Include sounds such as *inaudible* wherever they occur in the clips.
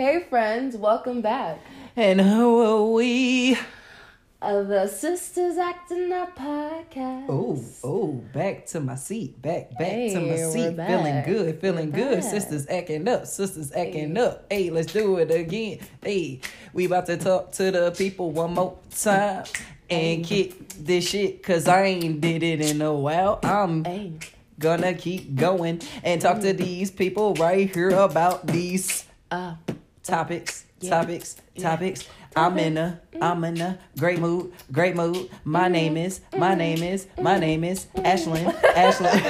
Hey, friends, welcome back. And who are we? Uh, the Sisters Acting Up podcast. Oh, oh, back to my seat. Back, back to my Hey, seat. Feeling good, feeling We're good. back. Sisters acting up, sisters acting Hey. up. Hey, let's do it again. Hey, we about to talk to the people one more time and kick this shit cause I ain't did it in a while. I'm Hey. gonna keep going and talk to these people right here about these Uh, topics, Yeah. topics, topics. I'm in a, mm. I'm in a great mood, great mood. My mm-hmm. name is, my mm-hmm. name is, my mm-hmm. name is Ashlyn. *laughs* Ashlyn.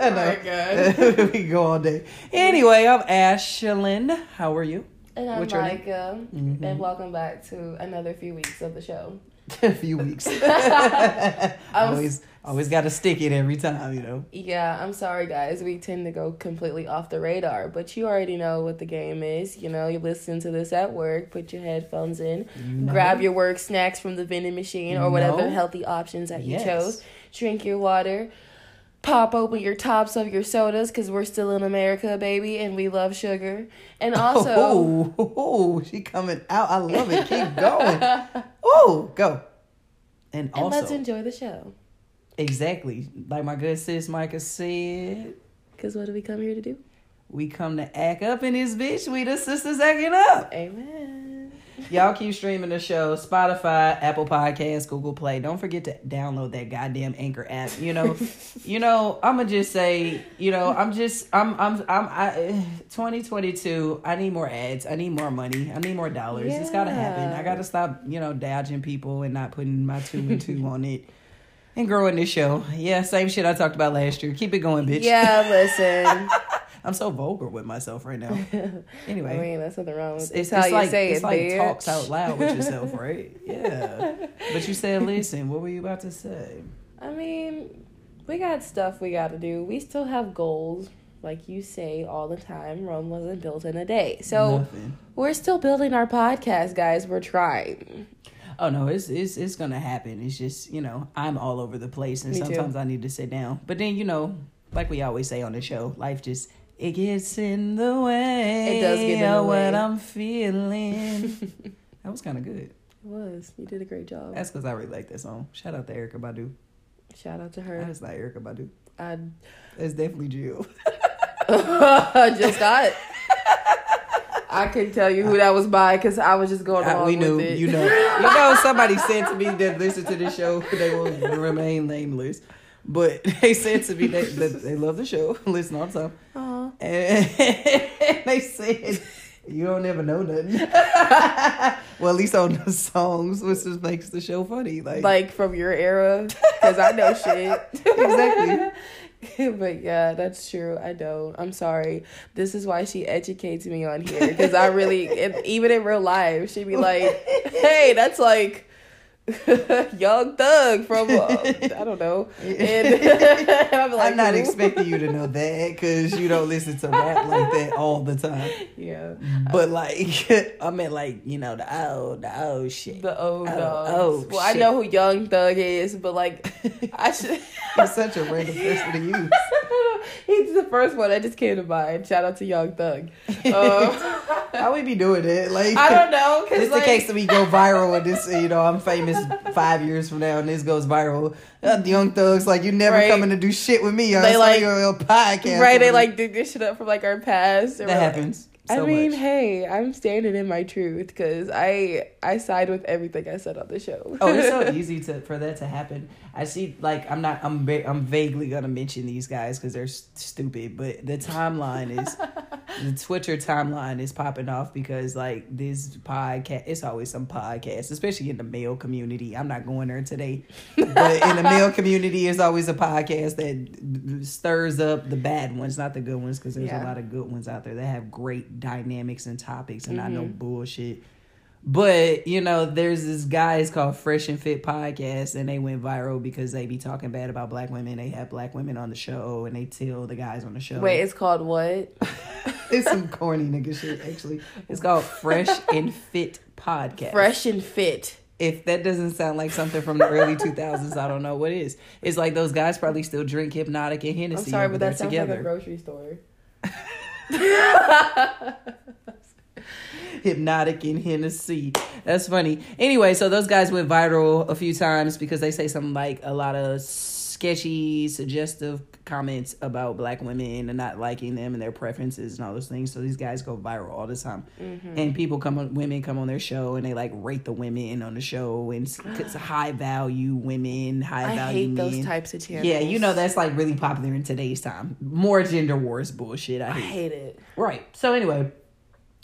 oh my god. *laughs* we go all day. Anyway, I'm Ashlyn. How are you? And I'm What's? Micah, and welcome back to another few weeks of the show. *laughs* A few weeks. always, always got to stick it every time, you know. Yeah, I'm sorry, guys. We tend to go completely off the radar, but you already know what the game is. You know, you listen to this at work, put your headphones in, No. grab your work snacks from the vending machine or whatever No. healthy options that you Yes. chose, drink your water, pop open your tops of your sodas because we're still in America, baby, and we love sugar. And oh, also, oh, *laughs* oh, oh, she coming out. I love it. Keep going. *laughs* Oh, go. And and also, let's enjoy the show. Exactly. Like my good sis Micah said, Because what do we come here to do? we come to act up in this bitch. We the sisters acting up. Amen. Y'all keep streaming the show. Spotify, Apple Podcasts, Google Play. Don't forget to download that goddamn Anchor app. You know, *laughs* you know, I'ma just say, you know, I'm just I'm I'm I'm I 2022, I need more ads. I need more money. I need more dollars. It's gotta happen. I gotta stop, you know, dodging people and not putting my two and two *laughs* on it. And growing this show. Yeah, same shit I talked about last year. Keep it going, bitch. Yeah, listen. *laughs* I'm so vulgar with myself right now. *laughs* Anyway. I mean, there's nothing wrong with It's, it. it's, It's how you like say it's it, like bitch. talks out loud with yourself, *laughs* right? Yeah. But you said, listen. What were you about to say? I mean, we got stuff we got to do. We still have goals, like you say all the time. Rome wasn't built in a day, so Nothing. we're still building our podcast, guys. We're trying. Oh no, it's it's it's gonna happen. It's just you know I'm all over the place, and Me too. sometimes I need to sit down. But then you know, like we always say on the show, life just it gets in the way. It does get in the way. what I'm feeling. *laughs* that was kind of good. It was. You did a great job. That's because I really like that song. Shout out to Erykah Badu. Shout out to her. That's not Erykah Badu. I It's definitely Jill. *laughs* I just got. *laughs* I couldn't tell you who that was by because I was just going I- along we knew, with it. you know, *laughs* you know. Somebody said to me that listen to the show, they will remain nameless, but *laughs* they said to me that, that they love the show, *laughs* listen all the time, Aw. and they said you don't ever know nothing. well, at least on the songs, which just makes the show funny. Like, like from your era, because I know shit. Exactly. *laughs* but yeah, that's true. I don't. I'm sorry. This is why she educates me on here because I really, and even in real life, she'd be like, *laughs* "Hey, that's like." *laughs* Young Thug from uh, I don't know, *laughs* and *laughs* I'm like, I'm not expecting you to know that because you don't listen to rap like that all the time. Yeah, But like, I meant like you know the old, the old shit. the old Oh, dogs. oh, well, I know who Young Thug is, but like, I should. You're such a random person to use. He's the first one that just came to mind. Shout out to Young Thug. Uh, How we be doing it? Like, I don't know Just like, in case that we go viral and this, you know, I'm famous five years from now and this goes viral. Uh, the young thugs, like, you never Right. coming to do shit with me. They They like- your podcast. right? They like dig this shit up from like our past. that happens. I mean, much. hey, I'm standing in my truth because I I side with everything I said on the show. oh, it's so *laughs* easy to for that to happen. I see, like, I'm not, I'm, va- I'm vaguely gonna mention these guys because they're stupid, but the timeline is, *laughs* the Twitter timeline is popping off because like this podcast, it's always some podcast, especially in the male community. I'm not going there today, but in the male *laughs* community, it's always a podcast that stirs up the bad ones, not the good ones, because there's Yeah. a lot of good ones out there that have great dynamics and topics, and not no Mhm. bullshit. But you know, there's this guy. It's called Fresh and Fit Podcast, and they went viral because they be talking bad about black women. They have black women on the show, and they tell the guys on the show. Wait, it's called what? *laughs* it's some corny nigga shit. Actually, it's called Fresh and Fit Podcast. Fresh and fit. If that doesn't sound like something from the early 2000s, I don't know what is. It's like those guys probably still drink Hpnotiq and Hennessy I'm sorry, over but that sounds together. like a grocery store. *laughs* *laughs* *laughs* Hpnotiq in Hennessy. That's funny. Anyway, so those guys went viral a few times because they say something like a lot of sketchy, suggestive comments about black women and not liking them and their preferences and all those things. So these guys go viral all the time, Mm-hmm. and people come on, women come on their show and they like rate the women on the show and it's, high value women, high I value hate men. those types of channels. Yeah, you know that's like really popular in today's time. More gender wars bullshit. I I hate. hate it. Right. So anyway,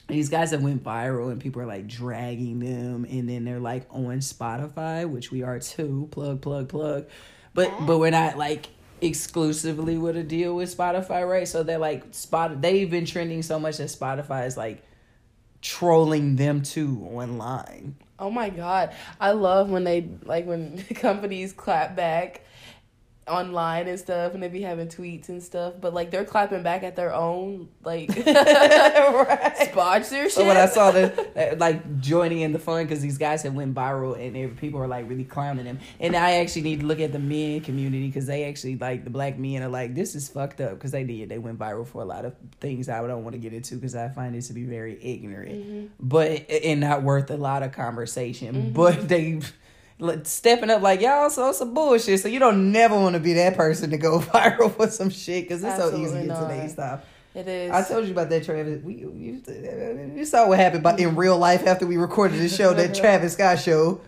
these guys have went viral and people are like dragging them and then they're like on Spotify, which we are too. Plug, plug, plug. But but we're not like exclusively with a deal with Spotify, right? So they're like spot they've been trending so much that Spotify is like trolling them too online. Oh my god, I love when they like when *laughs* companies clap back online and stuff, and they be having tweets and stuff. But like they're clapping back at their own like *laughs* right. sponsorship. So when I saw the *laughs* uh, like joining in the fun because these guys have went viral and they, people are like really clowning them, and I actually need to look at the men community because they actually like the black men are like this is fucked up because they did they went viral for a lot of things I don't want to get into because I find it to be very ignorant, mm-hmm. but and not worth a lot of conversation. Mm-hmm. But they. Stepping up like y'all so some bullshit, so you don't never want to be that person to go *laughs* viral for some shit because it's so easy Absolutely in not. today's time. it is. I told you about that Travis. We you, you saw what happened by, in real life after we recorded the show, that *laughs* Travis Scott show.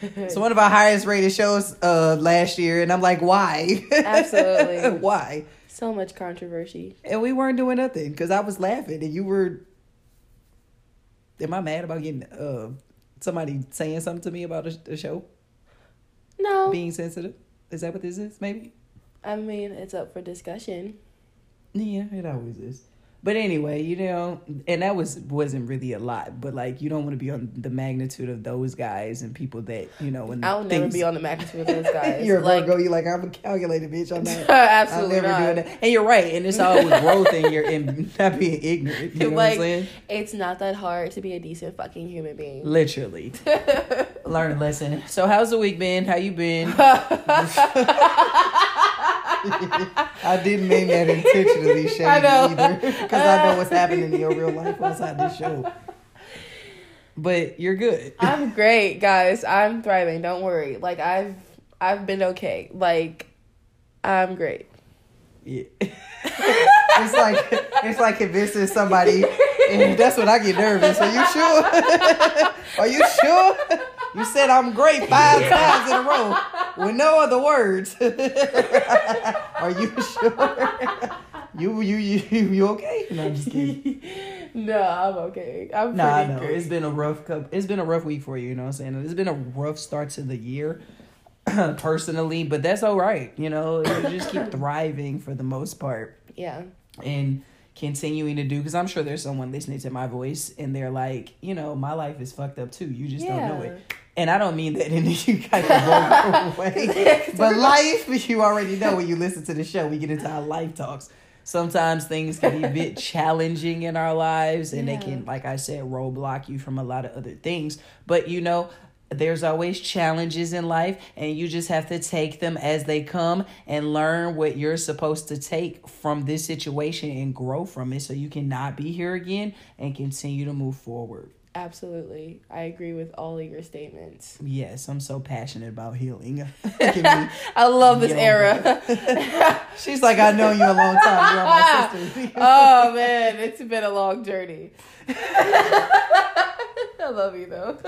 It's one of our highest rated shows uh, last year, and I'm like, why? Absolutely. *laughs* why? so much controversy. And we weren't doing nothing because I was laughing, and you were. Am I mad about getting uh, somebody saying something to me about a, a show No, being sensitive? Is that what this is? Maybe. I mean it's up for discussion. Yeah, it always is. But anyway, you know, and that was wasn't really a lot, but like you don't want to be on the magnitude of those guys and people that you know. When I'll never things- be on the magnitude of those *laughs* guys. You're a like, Virgo. You're like I'm a calculated bitch. I'm *laughs* not. Absolutely never not. And you're right. And it's all with growth and you're and *laughs* not being ignorant. You know what I'm Like, saying? It's not that hard to be a decent fucking human being. Literally. Learn a lesson. So how's the week been? How you been? *laughs* I didn't mean that intentionally, Shady, *laughs* I know. either, because I know what's happening in your real life outside this show. But you're good. I'm great, guys. I'm thriving. Don't worry. Like I've I've been okay. Like I'm great. Yeah. *laughs* it's like it's like convincing somebody, and that's when I get nervous. Are you sure? Are you sure? You said I'm great five times in a row with no other words. *laughs* Are you sure? You you you you okay? No, I'm just kidding. *laughs* no, I'm okay. I'm No, I pretty know great. it's been a rough couple. It's been a rough week for you. You know what I'm saying? It's been a rough start to the year, *clears throat* personally, but that's all right. You know, you just keep *coughs* thriving for the most part. yeah. and continuing to do because I'm sure there's someone listening to my voice and they're like, you know, my life is fucked up too. You just don't know it. And I don't mean that in *laughs* you kind of *laughs* way. But life, you already know when you listen to the show, we get into our life talks. Sometimes things can be a bit *laughs* challenging in our lives and they can, like I said, roadblock you from a lot of other things. But you know, there's always challenges in life and you just have to take them as they come and learn what you're supposed to take from this situation and grow from it so you can not be here again and continue to move forward. Absolutely. I agree with all of your statements. Yes, I'm so passionate about healing. *laughs* *laughs* I love this era. *laughs* She's like, I know you a long time. You're my sister. oh man, it's been a long journey. I love you though.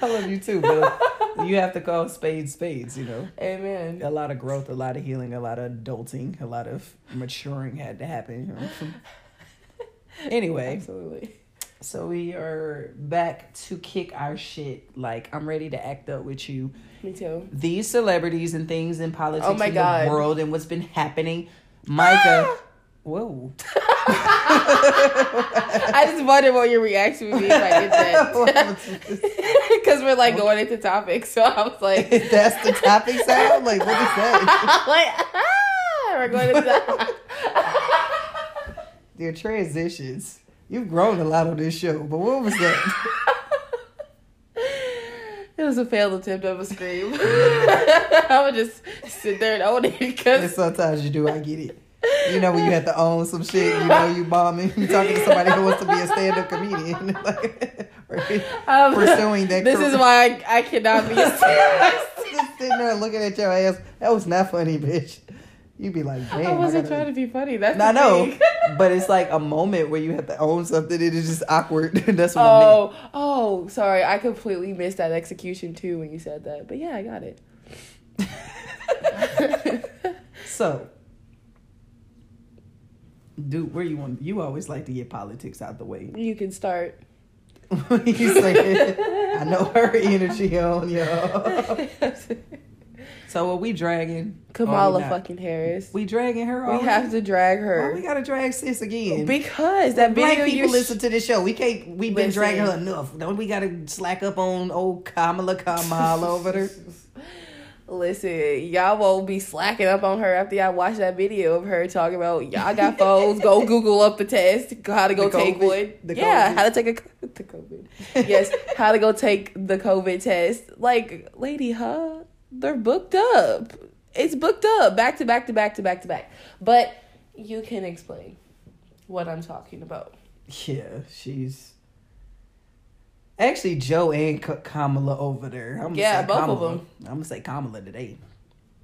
I love you too, but you have to call spades spades, you know. Amen. A lot of growth, a lot of healing, a lot of adulting, a lot of maturing had to happen. You know? anyway, Absolutely. So we are back to kick our shit. Like I'm ready to act up with you. Me too. These celebrities and things in politics Oh my in God. the world and what's been happening. Micah, whoa. *laughs* I just wondered what your reaction would be if I did that. *laughs* Because we're like going into topics, so I was like, *laughs* That's the topic sound? Like, what is that? like ah, we're going into that. Your transitions. You've grown a lot on this show, but what was that? *laughs* It was a failed attempt of a scream. *laughs* I would just sit there and own it and because sometimes you do, I get it. You know when you have to own some shit, you know you bombing. You talking to somebody who wants to be a stand-up comedian, *laughs* Um, pursuing that. This is why I, I cannot be a stand-up. Just sitting there looking at your ass. That was not funny, bitch. You'd be like, damn. I wasn't gotta- trying to be funny. That's I the know, *laughs* but it's like a moment where you have to own something. It is just awkward. *laughs* That's what I mean. Oh, oh, sorry. I completely missed that execution too when you said that. But yeah, I got it. *laughs* So, dude, where you want? You always like to get politics out the way. You can start. you say, I know her energy on y'all. So are we dragging Kamala fucking Harris. We dragging her. We have to drag Why her we gotta drag sis again? because that Black video people you listen to this show. We can't. We've been Listen. dragging her enough. Don't we gotta slack up on old Kamala Kamala over there? *laughs* Listen, y'all won't be slacking up on her after y'all watch that video of her talking about y'all got phones. go *laughs* Google up the test, how to go The take COVID? one. The yeah, COVID? how to take a *laughs* the COVID. yes, how to go take the COVID test. Like, lady, huh? They're booked up. It's booked up back to back to back to back to back. But you can explain what I'm talking about. Yeah, she's. Actually, Joe and Kamala over there. I'm gonna Yeah, say both of Kamala. them. I'm gonna say Kamala today.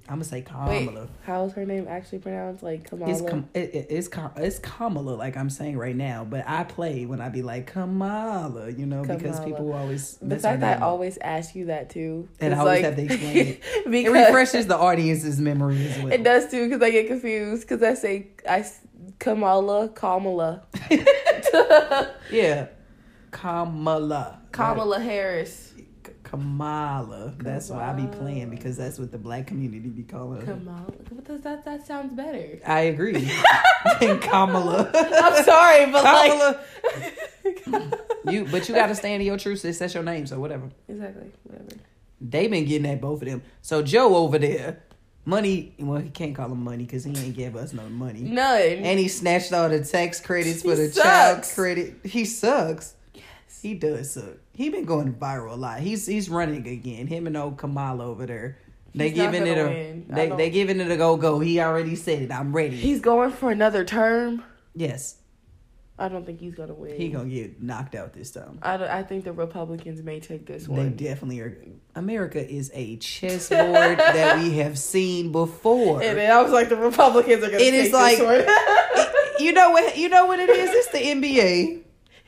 I'm gonna say Kamala. Wait, how's her name actually pronounced? Like Kamala. It's Kam- it, it- it's Kam- it's Kamala, like I'm saying right now. But I play when I be like Kamala, you know, because Kamala. people always the fact that I always ask you that too, And I always like- have to explain it. *laughs* It refreshes the audience's memory as well. It does too, because I get confused. Because I say I Kamala, Kamala, *laughs* *laughs* Yeah, Kamala. Kamala Harris, K- Kamala. That's why I be playing because that's what the black community be calling. Kamala. Does that? That sounds better. I agree. *laughs* and Kamala. I'm sorry, but Kamala. like, *laughs* You, but you got to stand in your truth. sis. That's your name, so whatever. exactly, whatever. They been getting at both of them. So Joe over there, money. Well, he can't call him money because he ain't give us no money. None. And he snatched all the tax credits for He the child credit. He sucks. He does suck. He been going viral a lot. He's he's running again. Him and old Kamala over there. They He's giving it a win. They they giving it a go go. He already said it. I'm ready. He's going for another term. yes, I don't think he's gonna win. he gonna get knocked out this time. I, I think the Republicans may take this one. They definitely are. America is a chessboard *laughs* that we have seen before. And I was like, the Republicans are gonna. It take is like- this one. you know what? You know what it is? It's the NBA.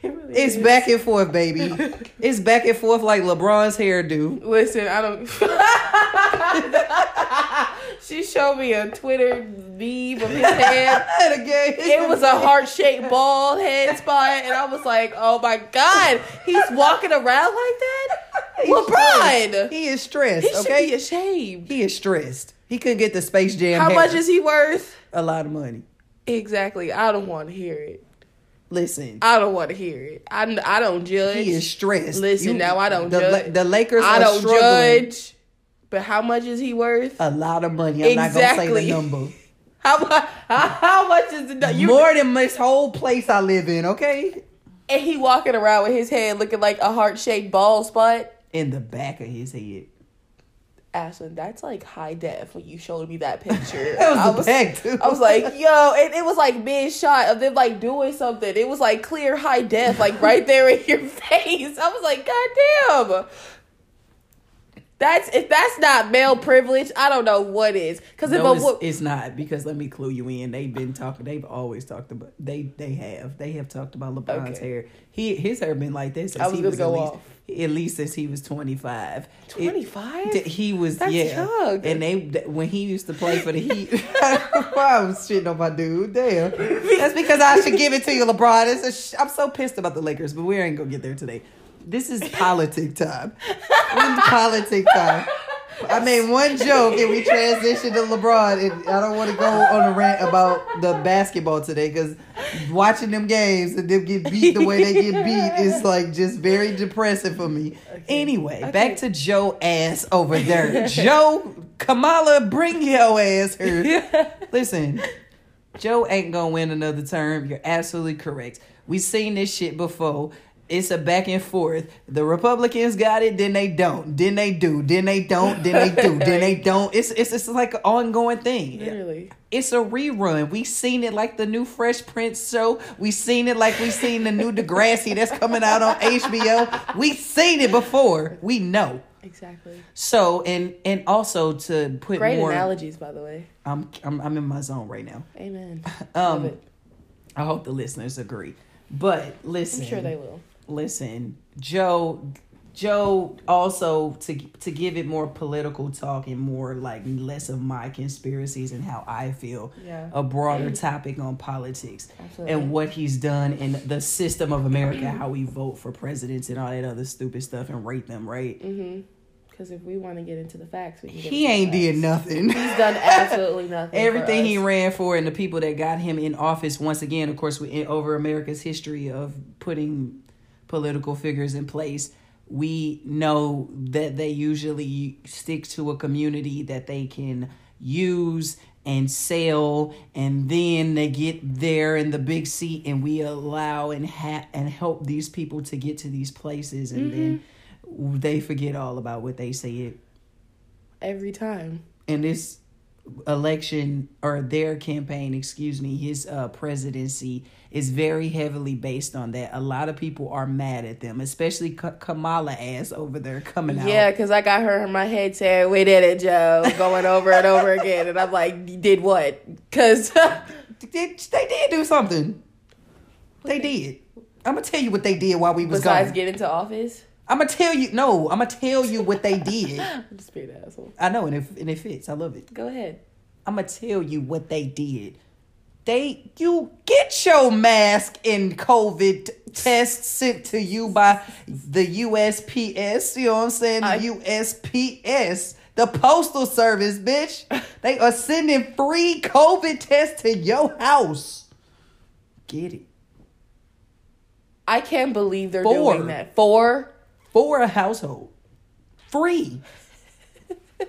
*laughs* It really It's is. back and forth, baby. *laughs* It's back and forth like LeBron's hairdo. Listen, I don't. *laughs* she showed me a Twitter meme of his head. At a. It was a heart shaped bald head spot, and I was like, "Oh my god, he's walking around like that." He's LeBron, stressed. He is stressed. he should okay, be ashamed. he is stressed. He couldn't get the Space Jam. How hair. much is he worth? a lot of money? Exactly. I don't want to hear it. Listen, I don't want to hear it. I, I don't judge. he is stressed. Listen, now I don't the, judge. The Lakers I don't struggling. judge. But how much is he worth? A lot of money. I'm not gonna say the number. *laughs* How much? How, how much is it? You, More than this whole place I live in. Okay, and he walking around with his head looking like a heart shaped bald spot. in the back of his head. Ashlyn, that's like high def when you showed me that *laughs* picture. That was I was, *laughs* too. I was like, yo, and it was like mid shot of them like doing something. It was like clear high def, like *laughs* right there in your face. I was like, God damn. That's if that's not male privilege, I don't know what is. Because no, it's, wo- it's not because let me clue you in. They've been talking. They've always talked about. They they have. They have talked about LeBron's Okay. hair. He his hair been like this since I was he gonna was go off. At least since he was twenty five. twenty five, He was That's yeah, young. and they when he used to play for the Heat. *laughs* *laughs* I was shitting on my dude. Damn, that's because I should give it to you, LeBron. It's a sh- I'm so pissed about the Lakers, but we ain't gonna get there today. This is *laughs* politic time. Politic time. I made one joke and we transitioned to LeBron, and I don't want to go on a rant about the basketball today because watching them games and them get beat the way they get beat is like just very depressing for me. Anyway, Okay. back to Joe ass over there. Joe Kamala, bring your ass here. *laughs* Listen, Joe ain't gonna win another term. You're absolutely correct. We've seen this shit before. It's a back and forth. The Republicans got it, then they don't. Then they do. Then they don't. Then they do. Then they *laughs* don't. It's it's it's like an ongoing thing. Literally. It's a rerun. We seen it like the new Fresh Prince show. We seen it like we seen the new Degrassi that's coming out on HBO. We seen it before. We know. Exactly. So and and also to put Great more. analogies, by the way. I'm, I'm I'm in my zone right now. Amen. Um. I hope the listeners agree. But listen, I'm sure they will. Listen, Joe. Joe also to to give it more political talk and more like less of my conspiracies and how I feel. Yeah. A broader topic on politics Absolutely. and what he's done and the system of America, how we vote for presidents and all that other stupid stuff and rate them. Right? Mm-hmm. Because if we want to get into the facts, we can. He ain't did nothing. He's done absolutely *laughs* nothing. Everything he ran for and the people that got him in office, once again, of course, we, in, over America's history of putting political figures in place, we know that they usually stick to a community that they can use and sell and then they get there in the big seat and we allow and ha- and help these people to get to these places and mm-hmm. then they forget all about what they said every time. and this election or their campaign excuse me his uh presidency is very heavily based on that. A lot of people are mad at them especially K- kamala ass over there coming out. Yeah, because I got her in my head saying, "We did it, Joe," going over and over again, and I'm like, "Did what?" Because they, *laughs* they did do something. They did. I'm gonna tell you what they did while we was besides gone. get into office, i'm gonna tell you no i'm gonna tell you what they did I'm *laughs* just being an asshole. i know and it, and it fits i love it Go ahead. I'm gonna tell you what they did. They you get your mask and COVID test sent to you by the USPS. You know what I'm saying? The I- USPS, the postal service, bitch. *laughs* They are sending free COVID tests to your house. Get it I can't believe they're Four. doing that. Four. For a household, free,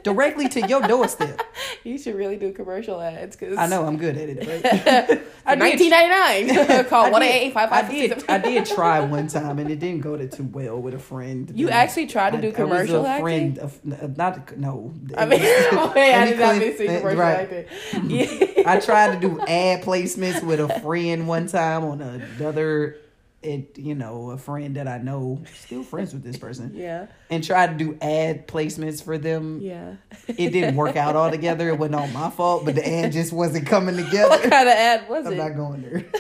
directly to your doorstep. *laughs* You should really do commercial ads because I know I'm good at it. Right? *laughs* I did Nineteen ninety nine. *laughs* Call I one did- eight eight five five. I did. I did try one time, and it didn't go to too well with a friend. You actually tried to I- do I was commercial a acting. friend of- not no. I mean, wait, I did not Any mean to say cli- commercial right. acting. Yeah. I tried to do ad placements with a friend one time on another. It you know a friend that I know, still friends with this person, *laughs* Yeah. and tried to do ad placements for them. Yeah. It didn't work out altogether. It wasn't all my fault, but the ad just wasn't coming together. *laughs* what together. kind of ad was I'm it? not going there. *laughs*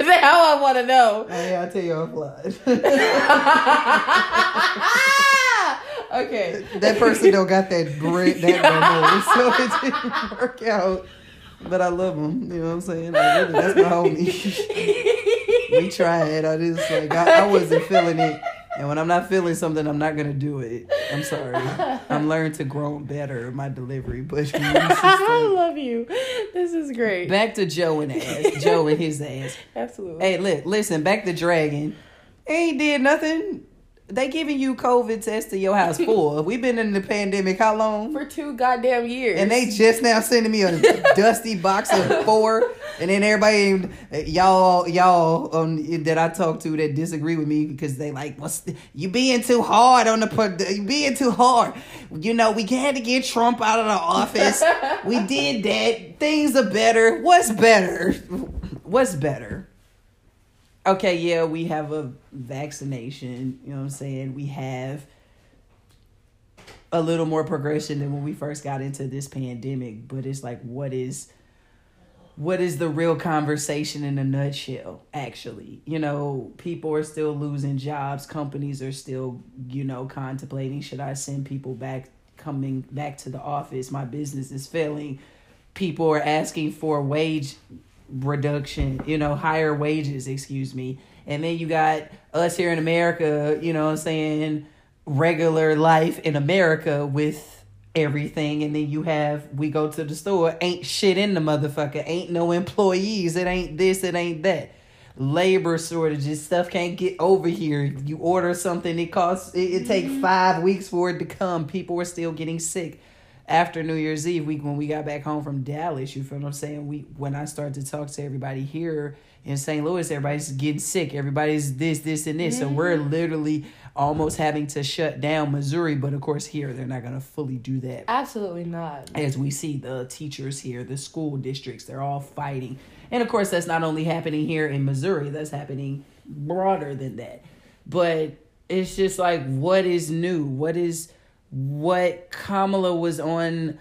Now I want to know. Oh, hey, I'll tell you offline. okay. that person don't got that bread that no more, so it didn't work out. But I love him. You know what I'm saying? Like, really, that's my homie. We tried. I just like I, I wasn't feeling it, and when I'm not feeling something, I'm not gonna do it. I'm sorry. I'm learning to grow better my delivery, but *laughs* I like- love you. This is great. back to Joe and ass. Joe and his ass. *laughs* Absolutely. Hey, look, listen, back to Dragon. Ain't did nothing. They giving you COVID test to your house for. *laughs* We've been in the pandemic how long? For two goddamn years. And they just now sending me a *laughs* dusty box of four, and then everybody, y'all, y'all um, that I talk to that disagree with me because they like, what's the, you being too hard on the, you being too hard. You know, we had to get Trump out of the office. *laughs* we did that. Things are better. What's better? What's better? Okay, yeah, we have a vaccination. You know what I'm saying? We have a little more progression than when we first got into this pandemic but it's like what is what is the real conversation in a nutshell actually you know people are still losing jobs companies are still you know contemplating should i send people back coming back to the office my business is failing people are asking for wage reduction you know higher wages excuse me. And then you got us here in america you know what i'm saying regular life in America with everything. And then you have we go to the store ain't shit in the motherfucker. Ain't no employees. It ain't this it ain't that. Labor shortages stuff can't get over here. You order something it costs it, it take mm-hmm. five weeks for it to come. People are still getting sick after New Year's Eve week when we got back home from Dallas, you feel what I'm saying? We when I started to talk to everybody here, in St. Louis, everybody's getting sick. Everybody's this, this, and this. So we're literally almost having to shut down Missouri. But of course, here they're not going to fully do that. Absolutely not. As we see the teachers here, the school districts, they're all fighting. And of course, that's not only happening here in Missouri, that's happening broader than that. But it's just like, what is new? What is what Kamala was on?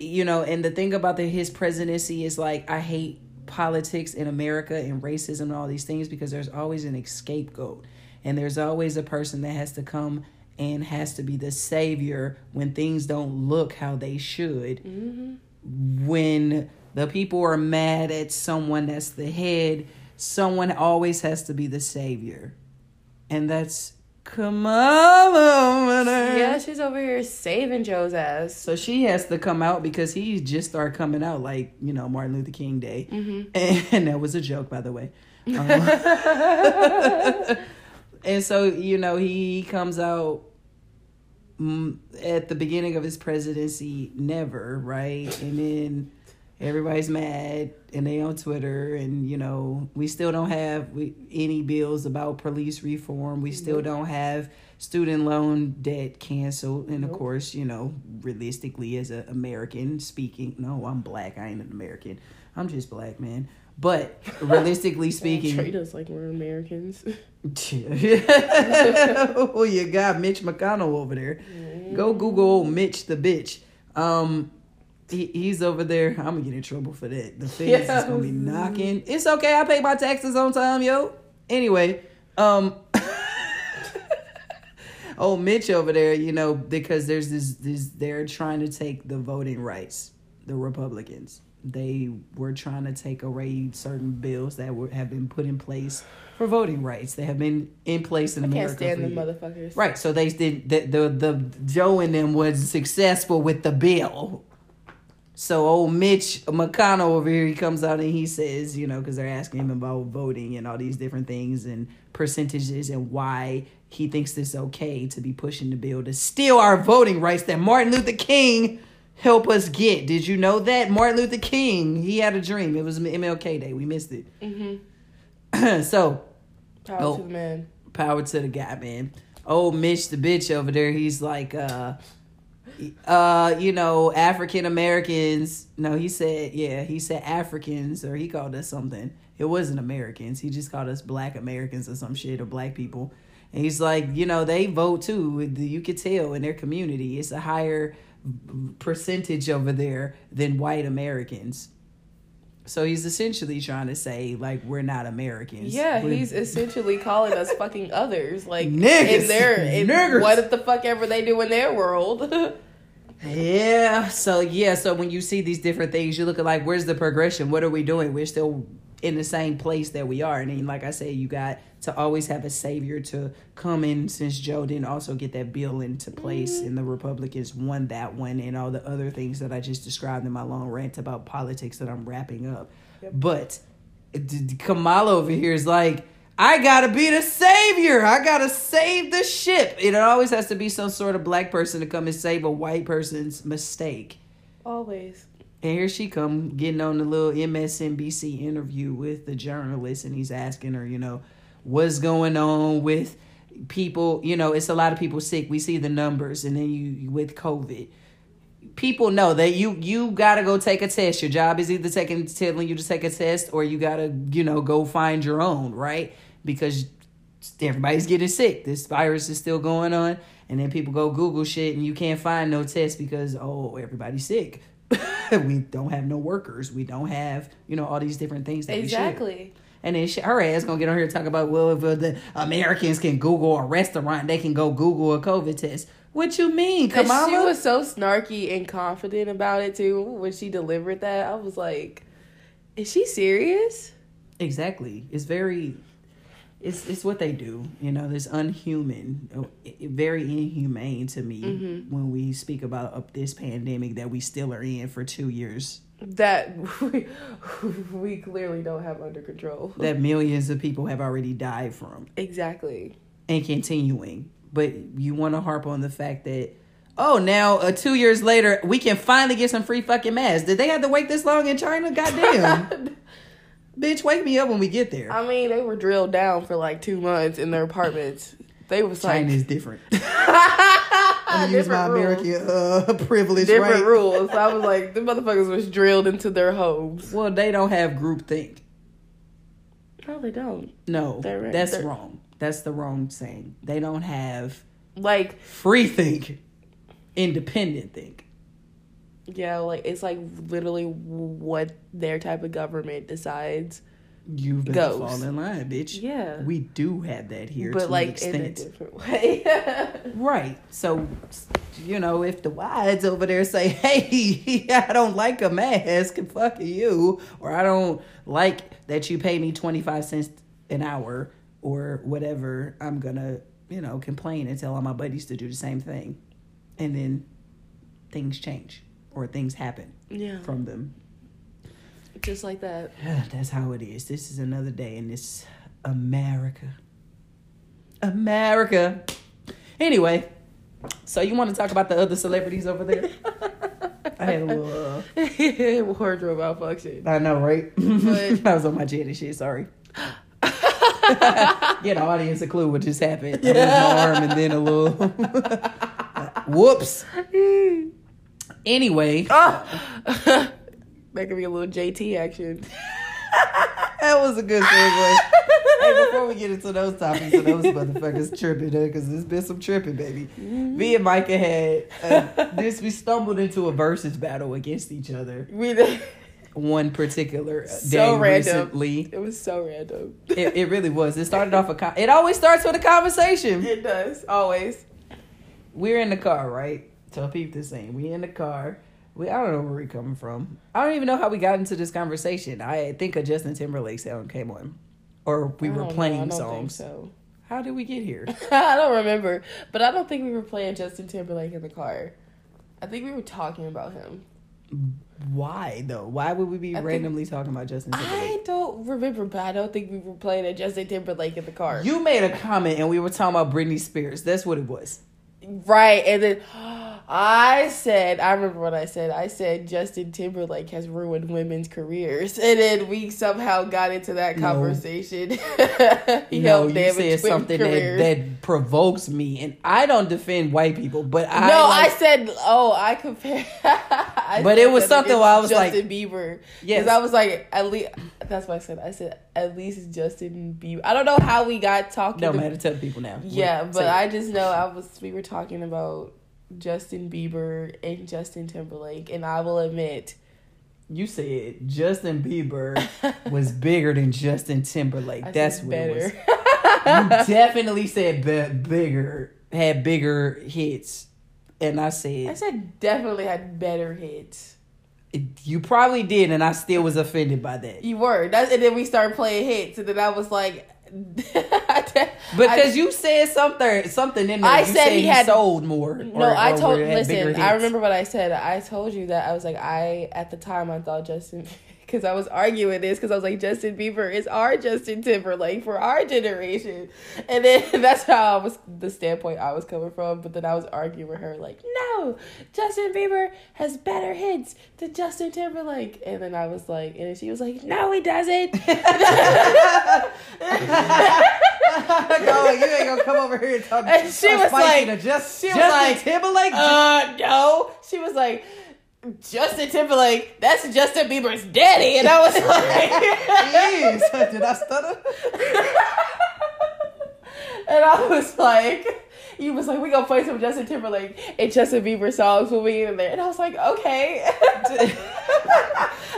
You know, and the thing about the, his presidency is like, I hate politics in America and racism and all these things because there's always an scapegoat and there's always a person that has to come and has to be the savior when things don't look how they should. Mm-hmm. When the people are mad at someone that's the head, someone always has to be the savior. And that's Kamala. Yeah, she's over here saving Joe's ass. So she has to come out because he just started coming out like, you know, Martin Luther King Day. Mm-hmm. And *laughs* that was a joke, by the way. Um, *laughs* and so, you know, he comes out mm, at the beginning of his presidency, never, right? And then everybody's mad and they on Twitter and you know we still don't have we, any bills about police reform. We still don't have student loan debt canceled. And of course you know realistically as an American speaking no I'm black. I ain't an American. I'm just black man. But *laughs* realistically speaking, Treat us like we're Americans. *laughs* oh you got Mitch McConnell over there. Go Google Mitch the bitch. Um, he, he's over there. I'm gonna get in trouble for that. The feds is gonna be knocking. It's okay. I pay my taxes on time, yo. Anyway, um, *laughs* oh Mitch over there, you know, because there's this this they're trying to take the voting rights. The Republicans they were trying to take away certain bills that were have been put in place for voting rights. They have been in place in I America. can't stand the motherfuckers. Right. So they did the, the the Joe and them was successful with the bill. So old Mitch McConnell over here, he comes out and he says, you know, because they're asking him about voting and all these different things and percentages and why he thinks it's okay to be pushing the bill to steal our voting rights that Martin Luther King helped us get. Did you know that Martin Luther King? He had a dream. It was MLK Day. We missed it. Mm-hmm. *clears throat* so Power Oh. to the man. power to the guy, man. Old Mitch the bitch over there, he's like uh uh, you know, African Americans. No, he said, yeah, he said Africans, or he called us something. It wasn't Americans. He just called us Black Americans or some shit, or Black people. And he's like, you know, they vote too. You could tell in their community, it's a higher percentage over there than white Americans. So he's essentially trying to say, like, we're not Americans. Yeah, We're- he's essentially calling us fucking others. Like Niggas. in their in Niggers. what the fuck ever they do in their world. *laughs* Yeah. So yeah. So when you see these different things, you look at like, where's the progression? What are we doing? We're still in the same place that we are. And then, like I said, you got to always have a savior to come in. Since Joe didn't also get that bill into place, and the Republicans won that one, and all the other things that I just described in my long rant about politics that I'm wrapping up. Yep. But Kamala over here is like. I gotta be the savior. I gotta save the ship. It always has to be some sort of black person to come and save a white person's mistake. Always. And here she come getting on the little MSNBC interview with the journalist, and he's asking her, you know, what's going on with people. You know, it's a lot of people sick. We see the numbers, and then you with COVID. People know that you you gotta go take a test. Your job is either taking telling you to take a test, or you gotta you know go find your own, right? Because everybody's getting sick. This virus is still going on, and then people go Google shit, and you can't find no test because oh everybody's sick. *laughs* we don't have no workers. We don't have you know all these different things that we should. Exactly. And then she, her ass gonna get on here and talk about well if uh, the Americans can Google a restaurant, they can go Google a COVID test. What you mean, Kamala? she was so snarky and confident about it too when she delivered that. I was like, is she serious? Exactly. It's very it's it's what they do. You know, it's unhuman, uh, very inhumane to me Mhm. when we speak about uh, this pandemic that we still are in for 2 years. That we, *laughs* we clearly don't have under control. That millions of people have already died from exactly. and continuing. But you want to harp on the fact that oh, now uh, 2 years later we can finally get some free fucking masks. Did they have to wait this long in China? *laughs* Goddamn. Bitch, wake me up when we get there. I mean, they were drilled down for like two months in their apartments. They was like China's different. *laughs* I'm use my. American uh, privilege, Different right? rules. I was like, the motherfuckers was drilled into their homes. Well, they don't have groupthink. No, they don't. No, They're- that's they're- wrong. That's the wrong saying. They don't have Like, free think, independent think. Yeah, like it's like literally what their type of government decides. You better Goes. fall in line, bitch. Yeah. We do have that here, to but an like in a extent. different way. *laughs* Right. So, you know, if the wides over there say, *laughs* hey, *laughs* I don't like a mask, and fuck you, or I don't like that you pay me 25 cents an hour or whatever, I'm going to, you know, complain and tell all my buddies to do the same thing. And then things change or things happen yeah, from them. just like that. That's how it is. This is another day in this America. America. Anyway, so you want to talk about the other celebrities over there? *laughs* I had a little. Uh, *laughs* Wardrobe malfunction. I know, right? But- *laughs* I was on my Janet shit. Sorry. Get the audience a clue what just happened. Yeah. moved my arm and then a little. Whoops. Anyway, Oh, *laughs* that could be a little JT action. *laughs* that was a good segue. hey, before we get into those topics and those motherfuckers tripping, because there's been some tripping, baby. Me and Micah had uh, *laughs* this. We stumbled into a versus battle against each other. We did. One particular uh, So day random. recently. It was so random. It, it really was. It started off a. Con- it always starts with a conversation. It does always. We're in the car, right? Tell people the same. We in the car. We I don't know where we coming from. I don't even know how we got into this conversation. I think a Justin Timberlake song came on, or we were know, playing I don't think songs. So How did we get here? *laughs* I don't remember, but I don't think we were playing Justin Timberlake in the car. I think we were talking about him. Why though? Why would we be I think- randomly talking about Justin Timberlake? I don't remember, but I don't think we were playing a Justin Timberlake in the car. You made a comment and we were talking about Britney Spears. That's what it was. Right, and then I said, I remember what I said. I said Justin Timberlake has ruined women's careers, and then we somehow got into that No. conversation. *laughs* he no, you said something that, that provokes me, and I don't defend white people, but I no, like- I said, oh, I compare. *laughs* I But it was something where I was like- Justin Bieber. Yes. I was like, at least that's what I said. I said at least Justin Bieber. I don't know how we got talking. don't to- matter. Tell people now. Yeah, Say but. I just know I was. We were talking about Justin Bieber and Justin Timberlake, and I will admit, You said Justin Bieber *laughs* was bigger than Justin Timberlake. I That's what it was. better. *laughs* You definitely said be- bigger, had bigger hits, and I said I said said definitely had better hits. it, you probably did, and I still was offended by that You were. That's, and then we started playing hits, and then I was like, *laughs* because you said something something in there. I you said he had- sold more. No, or- I told. Listen, I remember what I said. I told you that I was like, I at the time I thought Justin, because I was arguing this because I was like, Justin Bieber is our Justin Timberlake for our generation, and then *laughs* that's how I was the standpoint I was coming from. But then I was arguing with her like, no, Justin Bieber has better hits than Justin Timberlake, and then I was like, and she was like, no, he doesn't. *laughs* *laughs* no, you ain't gonna come over here and talk. And she was like- just, she was Justin like, Timberlake. uh, no. She was like, Justin Timberlake, that's Justin Bieber's daddy. And I was like, Jeez, did I stutter? *laughs* and I was like, he was like, we gonna play some Justin Timberlake and Justin Bieber songs when we get in there. And I was like, okay.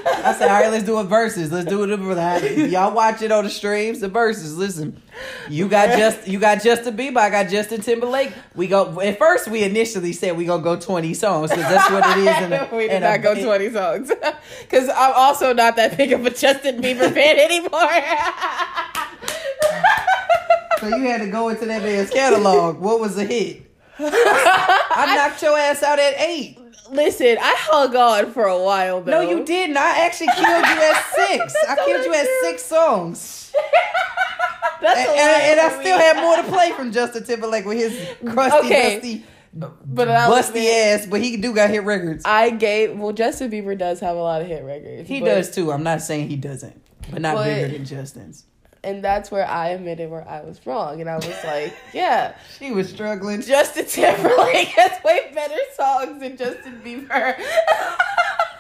I said, all right, let's do a verses. Let's do it for that. Y'all watch it on the streams. The verses. Listen, you got just you got Justin Bieber. I got Justin Timberlake. We go. At first, we initially said we gonna go twenty songs because that's what it is. In a, *laughs* we did in a- not go 20 songs. *laughs* Because I'm also not that big of a Justin Bieber fan *laughs* anymore. So you had to go into that man's catalog. What was the hit? I *laughs* knocked your ass out at eight. Listen, I hung on for a while though. No, you didn't. I actually killed you at *laughs* six. I killed you at six songs. *laughs* That's And, a and, and I still had more to play from Justin Timberlake with his crusty, Okay. dusty, But busty ass. But he do got hit records. I gave well Justin Bieber does have a lot of hit records. He but does too. I'm not saying he doesn't. but not But- bigger than Justin's. And that's where I admitted where I was wrong. And I was like, *laughs* yeah, She was struggling. Justin Timberlake has way better songs than Justin Bieber. *laughs*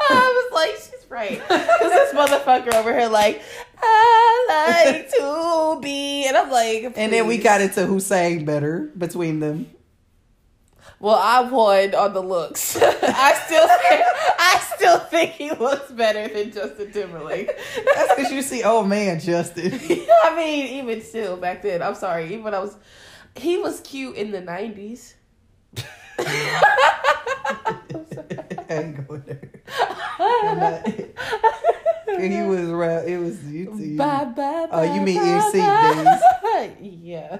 I was like, she's right. Because this motherfucker over here, like, I like *laughs* to be. And I'm like, And then we got into who sang better between them. Well, I won on the looks. I still, I still think he looks better than Justin Timberlake. That's because you see, oh man, Justin. *laughs* I mean, even still back then. I'm sorry. Even when I was, he was cute in the '90s. I *laughs* ain't going there. I'm not- he was around. It was you. you Bye bye. Oh, you bye, mean bye, NSYNC days? yeah.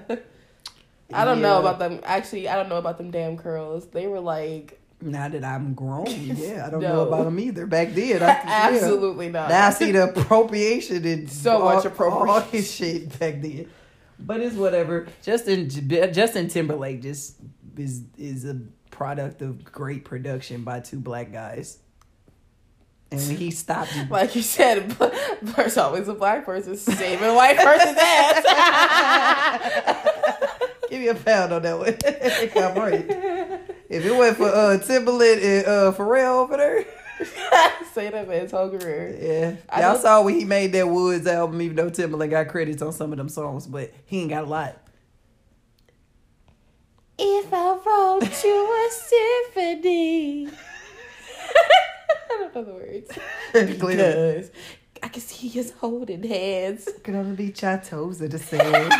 I don't know about them. Actually, I don't know about them damn curls. They were like Now that I'm grown, *laughs* yeah, I don't No. know about them either. Back then, I, *laughs* yeah. absolutely not. Now I see the appropriation and So all, much all appropriation. his shit back then. But it's whatever. Justin Justin Timberlake just is is a product of great production by two black guys. And when he stopped, *laughs* like you said, there's always a black person saving white person's ass. Give me a pound on that one. *laughs* I'm right. If it went for uh, Timberland and uh, Pharrell over there, *laughs* Say that man's whole career. yeah, I y'all saw when he made that Woods album. Even though Timberland got credits on some of them songs, but he ain't got a lot. If I wrote you a *laughs* symphony. I don't know the words. Because I can see us holding hands. Can only be our toes in the sand.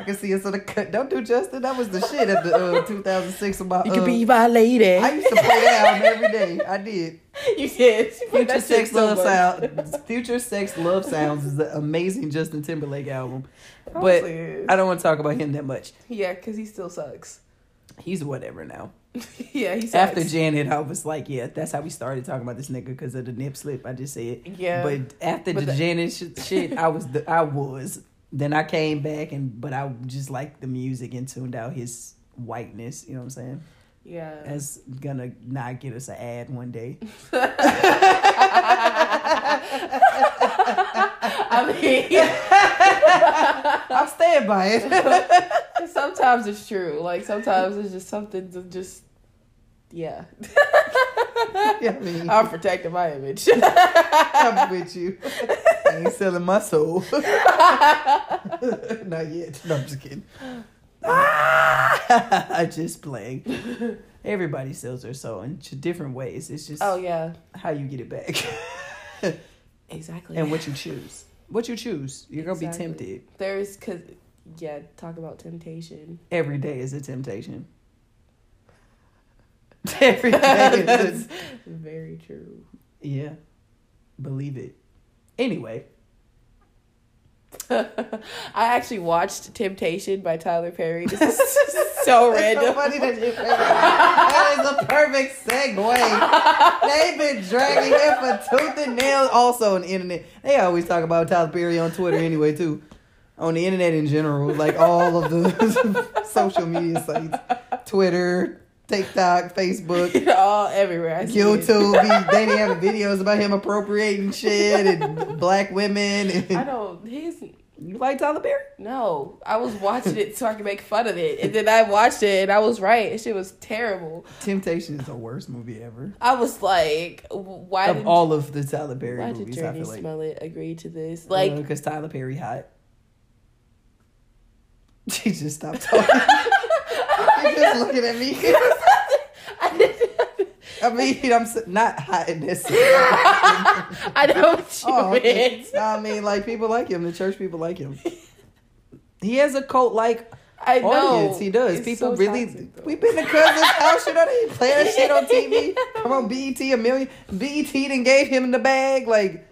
I can see it. on the cut. Don't do Justin. That was the shit at the uh, 2006 of my. You uh, can be my lady. I used to play that album every day. I did. *laughs* you did. Put Future Sex so Love much. Sound. *laughs* Future Sex Love Sounds is an amazing Justin Timberlake album. But. I don't want to talk about him that much. yeah, because he still sucks. He's whatever now. *laughs* yeah, he sucks. After Janet, I was like, yeah, that's how we started talking about this nigga because of the nip slip. I just said. yeah, But after But the the- Janet sh- shit, I was the, I was. Then I came back and but I just liked the music and tuned out his whiteness. You know what I'm saying? yeah. That's gonna not get us an ad one day. *laughs* I mean, I'll stand by it. *laughs* sometimes it's true. Like sometimes it's just something to just, yeah. *laughs* *laughs* yeah, I mean, I'm protecting my image. *laughs* I'm *laughs* with you. I ain't selling my soul. not yet. No, I'm just kidding. I just playing. Everybody sells their soul in different ways. It's just oh yeah, how you get it back exactly. and what you choose. What you choose, you're gonna Exactly. be tempted. There's cause yeah, talk about temptation. Every day is a temptation. *laughs* Every day That's very true. Yeah. Believe it. Anyway. *laughs* I actually watched Temptation by Tyler Perry. This is *laughs* so random. so funny that you That is a perfect segue. They've been dragging him for tooth and nail. Also on the internet. They always talk about Tyler Perry on Twitter anyway, too. On the internet in general. Like all of the social media sites. Twitter, TikTok, Facebook. *laughs* All everywhere. I. YouTube, he, *laughs* they be having videos about him appropriating shit and black women. I And, don't. He's you like Tyler Perry? no. I was watching it so I could make fun of it, and then I watched it, and I was right. It shit was terrible. Temptation is the worst movie ever. I was like, why of did all of the Tyler Perry why did movies, I Jurnee feel like. smell it agree to this? Like, because Tyler Perry hot. *laughs* She just stopped talking. She's just looking at me. *laughs* *laughs* I. Mean, *laughs* I'm not hot in this. I know what you oh, okay. I mean, like people like him. The church people like him. He has a cult like I know. audience. He does. It's people so really. toxic. We've been to cousins' house. You know they play that shit on TV. Come on, BET a million. BET then gave him the bag. Like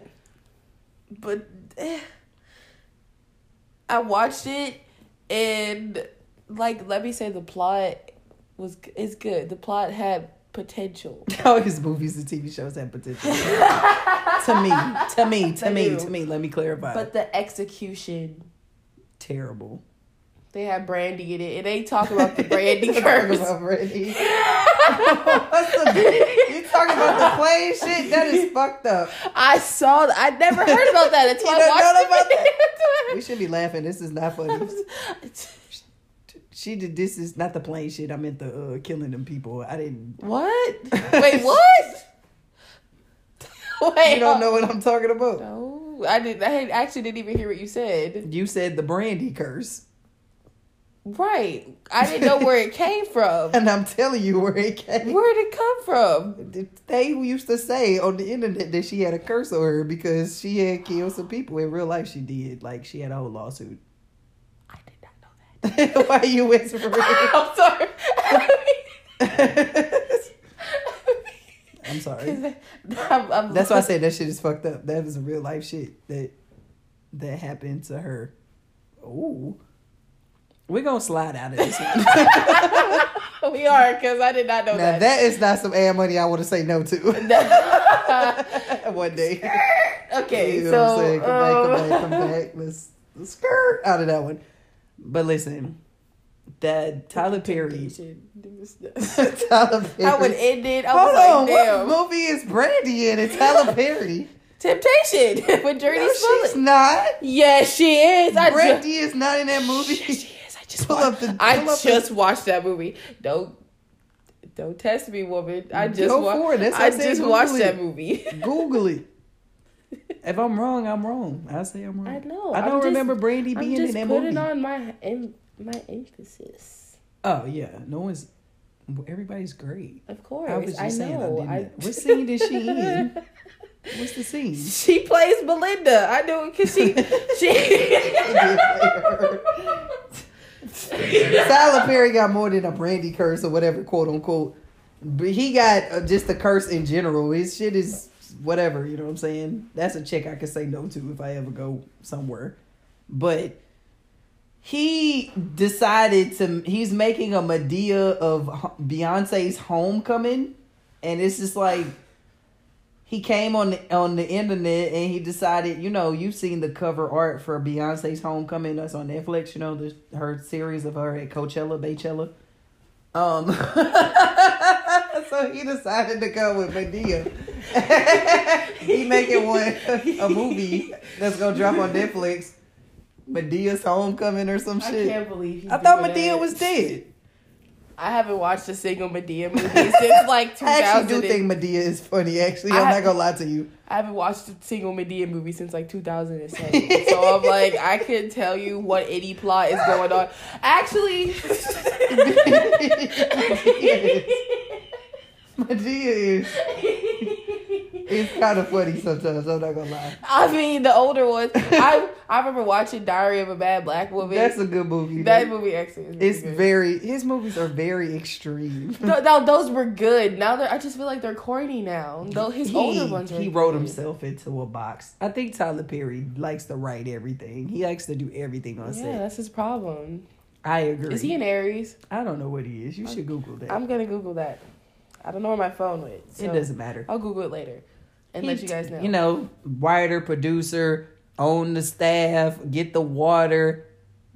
but eh, I watched it and like let me say the plot was is good. The plot had potential. *laughs* all his movies and TV shows have potential. *laughs* to me, to me, to They me, do. to me. Let me clarify. But the execution, terrible. they had Brandy in it, and they talk about the Brandy *laughs* curse. about Brandy. You talking about the plane shit? That is fucked up. I saw. th- I never heard about that until You I watched know the about video. We should be laughing. This is not funny. She did. This is not the plane shit. I meant the uh, killing them people. I didn't. what? *laughs* Wait, what? Wait, You don't know what I'm talking about. No, I did. I actually didn't even hear what you said. You said the brandy curse, Right. I didn't know where it came from. *laughs* and I'm telling you where it came. Where did it come from? They used to say on the internet that she had a curse on her because she had killed some people. In real life, she did. Like she had a whole lawsuit. I did not know that. *laughs* Why are you whispering? *laughs* I'm sorry. I'm sorry. *laughs* I'm, I'm, That's why I said that shit is fucked up. That was a real life shit that that happened to her. Ooh. We're gonna slide out of this one. we are because I did not know now that. that is not some ad money I want to say no to. One day. okay, You know so what I'm saying? Come back, come um, back, come back. Let's, let's skirt out of that one. But listen, that Tyler Perry. *laughs* Tyler *laughs* Perry. I would end it. I Hold was like, on, damn. what movie is Brandy in? It's Tyler *laughs* Perry. Temptation with Jurnee No, she's not. Yes, she is. I Brandy is not in that movie. Yes, she is. I just Pull watched, up the- I up the- just watched that movie. Don't don't test me, woman. I just Go wa- for it. That's I I just watched it. that movie. Google it. If I'm wrong, I'm wrong. I say I'm wrong. I know. I I'm don't just- remember Brandy I'm being just in that putting movie. on my em- my emphasis. Oh yeah, no one's. Everybody's great. Of course, I was just I saying. I didn't. I, What scene is she in? *laughs* What's the scene? She plays Belinda. I know because she she. *laughs* Tyler Perry got more than a Brandy curse or whatever, quote unquote. But he got uh, just a curse in general. His shit is whatever, you know what I'm saying? That's a chick I could say no to if I ever go somewhere. But he decided to, he's making a Madea of Beyonce's homecoming. And it's just like, he came on the, on the internet and he decided, you know, you've seen the cover art for Beyonce's Homecoming that's on Netflix, you know, the, her series of her at Coachella, Baychella. Um, *laughs* so he decided to go with Madea. *laughs* he making one a movie that's gonna drop on Netflix. Madea's Homecoming or some shit. I can't believe he's I thought Madea was dead. I haven't watched a single Madea movie since like 2000. *laughs* I actually do think Madea is funny. Actually, I'm not gonna lie to you. I haven't watched a single Madea movie since like 2007. so I'm like, I can tell you what any plot is going on. Actually, *laughs* Madea is it's kind of funny sometimes. I'm not gonna lie. I mean the older ones. I I remember watching Diary of a Bad Black Woman. That's a good movie. that though. movie actually It's good. very his movies are very extreme. *laughs* No, no, those were good. Now I just feel like they're corny now. Though his he, older ones are he wrote good. himself into a box. I think Tyler Perry likes to write everything. He likes to do everything on Yeah, set. that's his problem. I agree. Is he an Aries? I don't know what he is. You should Google that. I'm gonna Google that. I don't know where my phone went. So it doesn't matter. I'll Google it later and He- let you guys know. You know, writer, producer, own the staff, get the water,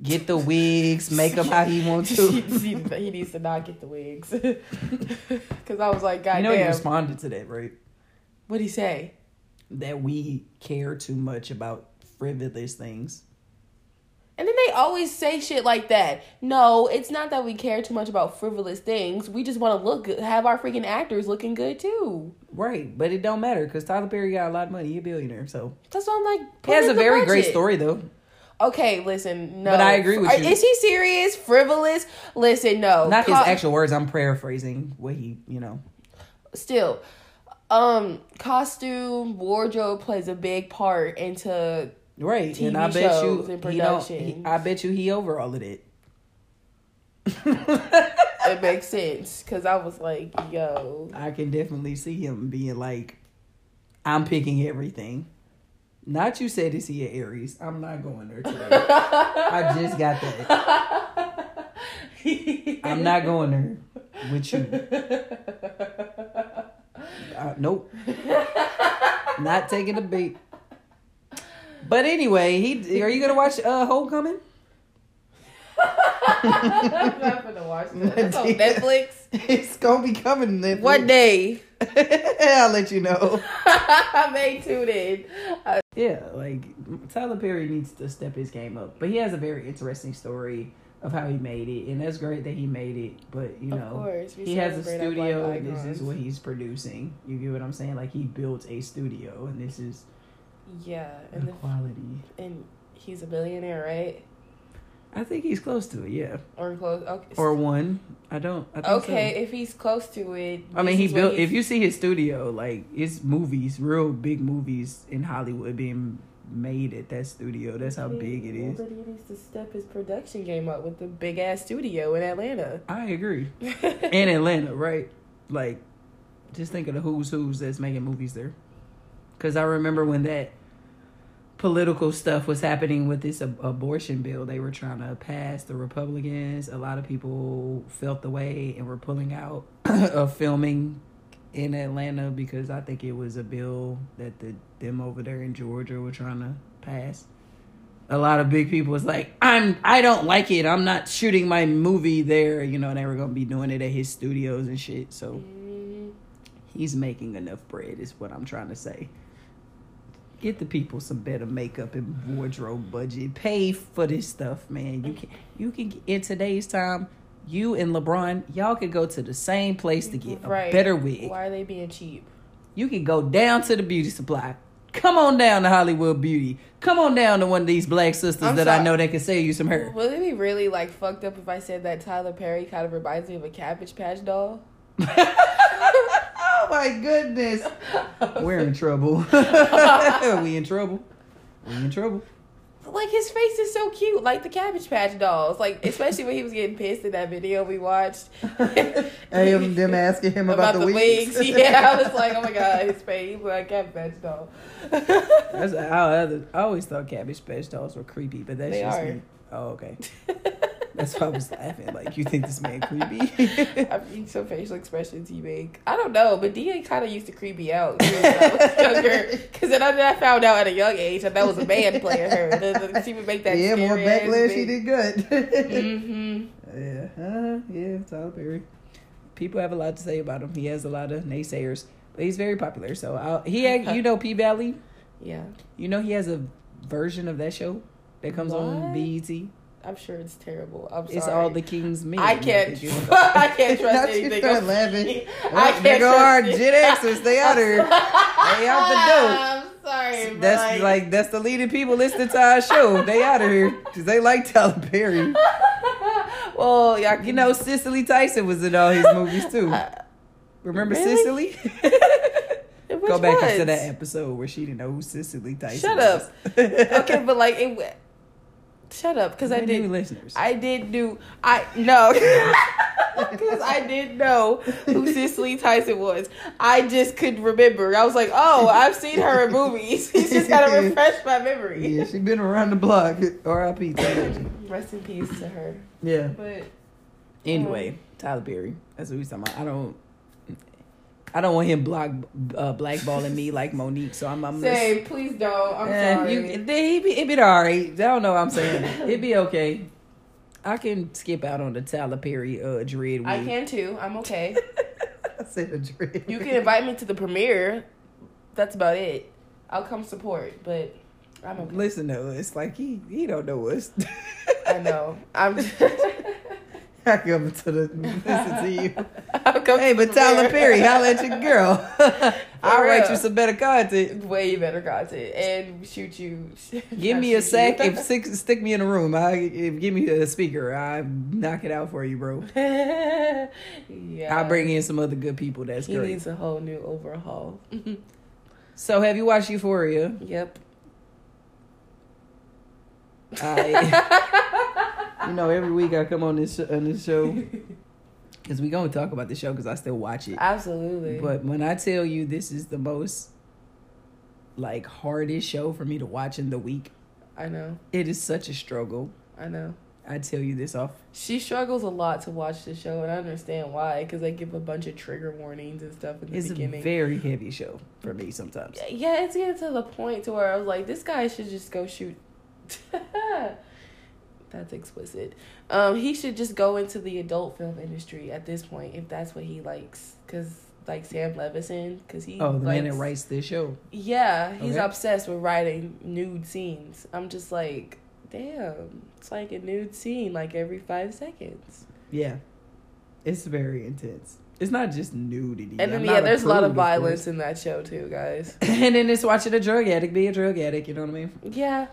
get the wigs, make them how he wants to. *laughs* he, he needs to not get the wigs. *laughs* Because I was like, God you know, he responded to that, right? What'd he say? That we care too much about frivolous things. And then they always say shit like that. No, it's not that we care too much about frivolous things. We just want to look good, have our freaking actors looking good too. Right, but it don't matter because Tyler Perry got a lot of money. He a billionaire, so That's what I'm like. he has a very great story though. Okay, listen, no. But I agree with you. Is he serious? Frivolous? Listen, no. Not his actual words. I'm paraphrasing what he, you know. Still, um, costume, wardrobe plays a big part into. Right, TV and I bet you and he don't. he- I bet you he over all of that. *laughs* It makes *laughs* sense because I was like, yo, I can definitely see him being like, I'm picking everything. Not you said is he an Aries? I'm not going there today. I just got that. *laughs* I'm not going there with you. Uh, nope. not taking the bait. But anyway, he are you gonna watch uh Homecoming? I'm not gonna watch that. That's on Netflix. It's gonna be coming. Netflix. What day? *laughs* I'll let you know. I may tune in. Uh, Yeah, like Tyler Perry needs to step his game up, but he has a very interesting story of how he made it, and that's great that he made it. But you know, course, he has a studio, and this is what he's producing. You get what I'm saying? Like he built a studio, and this is Yeah, the and the, quality. and he's a billionaire, right? I think he's close to it. Yeah, Or close. Okay. or one. I don't. I think so. okay, if he's close to it. I mean, he built. If you see his studio, like his movies, real big movies in Hollywood being made at that studio. That's how big it is. Then he needs to step his production game up with the big ass studio in Atlanta. I agree. *laughs* In Atlanta, right? Like, just think of the who's who's that's making movies there. Because I remember when that political stuff was happening with this ab- abortion bill they were trying to pass, the Republicans, a lot of people felt the way and were pulling out *clears throat* of filming in Atlanta because I think it was a bill that the them over there in Georgia were trying to pass. A lot of big people was like, I'm I don't like it. I'm not shooting my movie there. You know, they were gonna be doing it at his studios and shit. So Mm, he's making enough bread is what I'm trying to say. Get the people some better makeup and wardrobe budget. Pay for this stuff, man. You can you can in today's time, you and LeBron, y'all could go to the same place to get a right. better wig. Why are they being cheap? You can go down to the beauty supply. Come on down to Hollywood Beauty. Come on down to one of these black sisters I'm that I know that can sell you some hair. Would it be really like fucked up if I said that Tyler Perry kind of reminds me of a Cabbage Patch doll? *laughs* oh my goodness. *laughs* We're in trouble. *laughs* we in trouble. We in trouble. Like his face is so cute, like the Cabbage Patch dolls. Like especially when he was getting pissed in that video we watched. *laughs* Am them asking him about, the, wigs. Yeah, I was like, oh my god, his face he was like Cabbage Patch doll. That's, I, I always thought Cabbage Patch dolls were creepy, but that's They just are. me. Oh, okay. That's why I was laughing. Like, you think this man creepy? I mean, some facial expressions he make. I don't know, but Da kind of used to creep me out too, when I was *laughs* younger. Because then I, I found out at a young age that that was a man playing her. She would make that. yeah, more backlash. He big- did good. Mhm. Yeah, uh, yeah, Tyler Perry. People have a lot to say about him. He has a lot of naysayers, but he's very popular. So I'll, he, had, you know, P Valley. Yeah, You know, he has a version of that show that comes on What? BET. I'm sure it's terrible. I'm sorry. It's all the King's Men. I can't. think it's- *laughs* I can't *laughs* trust Not anything. start else. laughing. I can't go our trust it. Gen Xers. They out here. They out the door. *laughs* I'm sorry. but That's like that's the leading people listening to our show. They out of here because they like Tyler Perry. well, y'all You know, Cicely Tyson was in all his movies too. Uh, Remember Really? Cicely? Go back ones? into that episode where she didn't know who Cicely Tyson Shut was. up. okay, but like it. Shut up, because I We're new did. listeners. I did do. I no, *laughs* because I did know who Cicely Tyson was. I just couldn't remember. I was like, oh, I've seen her in movies. *laughs* He's just gotta *laughs* refresh my memory. yeah, she's been around the block. R.I.P. Tyler. Rest in peace to her. Yeah. But Anyway, um, Tyler Perry. That's what we talking about. I don't. I don't want him block uh, blackballing me like Mo'Nique. So I'm. I'm say, please don't. I'm Eh, sorry. you, it be it be all right. I don't know. what I'm saying it'd be okay. I can skip out on the Tyler Perry uh dread week. I can too. I'm okay. *laughs* I said a dread. You can invite me to the premiere. That's about it. I'll come support, but I'm okay. listen to us. Like he he don't know us. I know. I'm. *laughs* I come to the *laughs* listen to you. *laughs* Hey, but Tyler. Perry, holla at your girl. *laughs* I'll write you some better content. Way better content and shoot you. Give me a sack if stick, stick me in a room. I if give me a speaker. I knock it out for you, bro. yeah. I'll bring in some other good people. That's He great. needs a whole new overhaul. So have you watched Euphoria? yep. I, you know, every week I come on this on this show *laughs* because we gonna talk about the show because I still watch it. Absolutely. But when I tell you this is the most like hardest show for me to watch in the week, I know. it is such a struggle. I know. I tell you this off. She struggles a lot to watch the show, and I understand why. Because they give a bunch of trigger warnings and stuff in the It's a beginning. very heavy show for me sometimes. yeah, it's getting to the point to where I was like, this guy should just go shoot. *laughs* That's explicit. Um, he should just go into the adult film industry at this point if that's what he likes. Cause like Sam Levinson, cause he Oh, the man that writes this show. Yeah, he's Okay. obsessed with writing nude scenes. I'm just like, damn, it's like a nude scene like every five seconds. Yeah, it's very intense. It's not just nudity. And then I'm yeah, there's a lot of violence in that show too, guys. *laughs* and then it's watching a drug addict be a drug addict. You know what I mean? Yeah,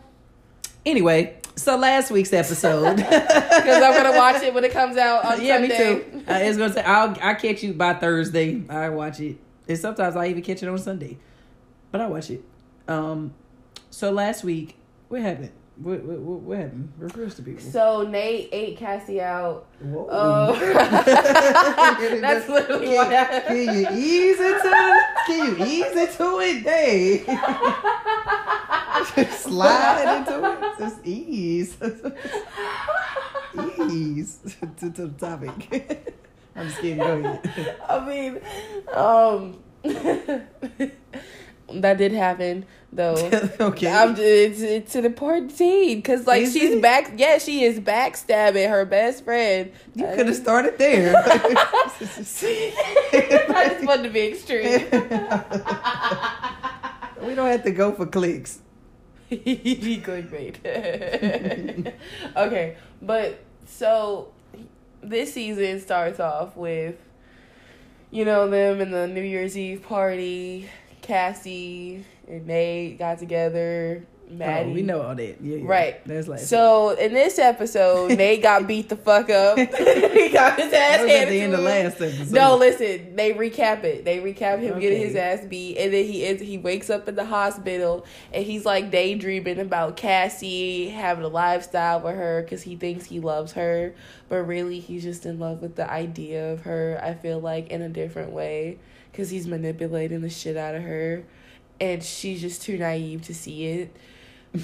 Anyway, so last week's episode. *laughs* because I'm gonna watch it when it comes out on yeah, Sunday. me too. I was gonna say I'll I catch you by Thursday. I watch it, and sometimes I even catch it on Sunday, but I watch it. Um, so last week, what happened? What what what, what happened? Reverse to people. So Nate ate Cassie out. Whoa. Oh, *laughs* *laughs* that's literally can, what happened. Can you ease into? It? Can you ease into it, Dave? *laughs* Slide into it. Just ease. *laughs* ease to, to the topic. *laughs* I'm just kidding. Go ahead. I mean, um, that did happen though. okay. I'm just, it's it's an important scene because like Is she's it? back. Yeah, she is backstabbing her best friend. you could have started there. I just wanted to be extreme. we don't have to go for clicks. He clickbait. okay, but so this season starts off with, you know, them in the New Year's Eve party. Cassie and Nate got together. Maddy. Oh, we know all that. Yeah, yeah. Right. That's like So in this episode, *laughs* Nate got beat the fuck up. *laughs* *laughs* he got his ass handed at the end of last episode. No, listen. They recap it. They recap him getting his ass beat, and then he is he wakes up in the hospital, and he's like daydreaming about Cassie having a lifestyle with her because he thinks he loves her, but really he's just in love with the idea of her. I feel like in a different way because he's manipulating the shit out of her, and she's just too naive to see it.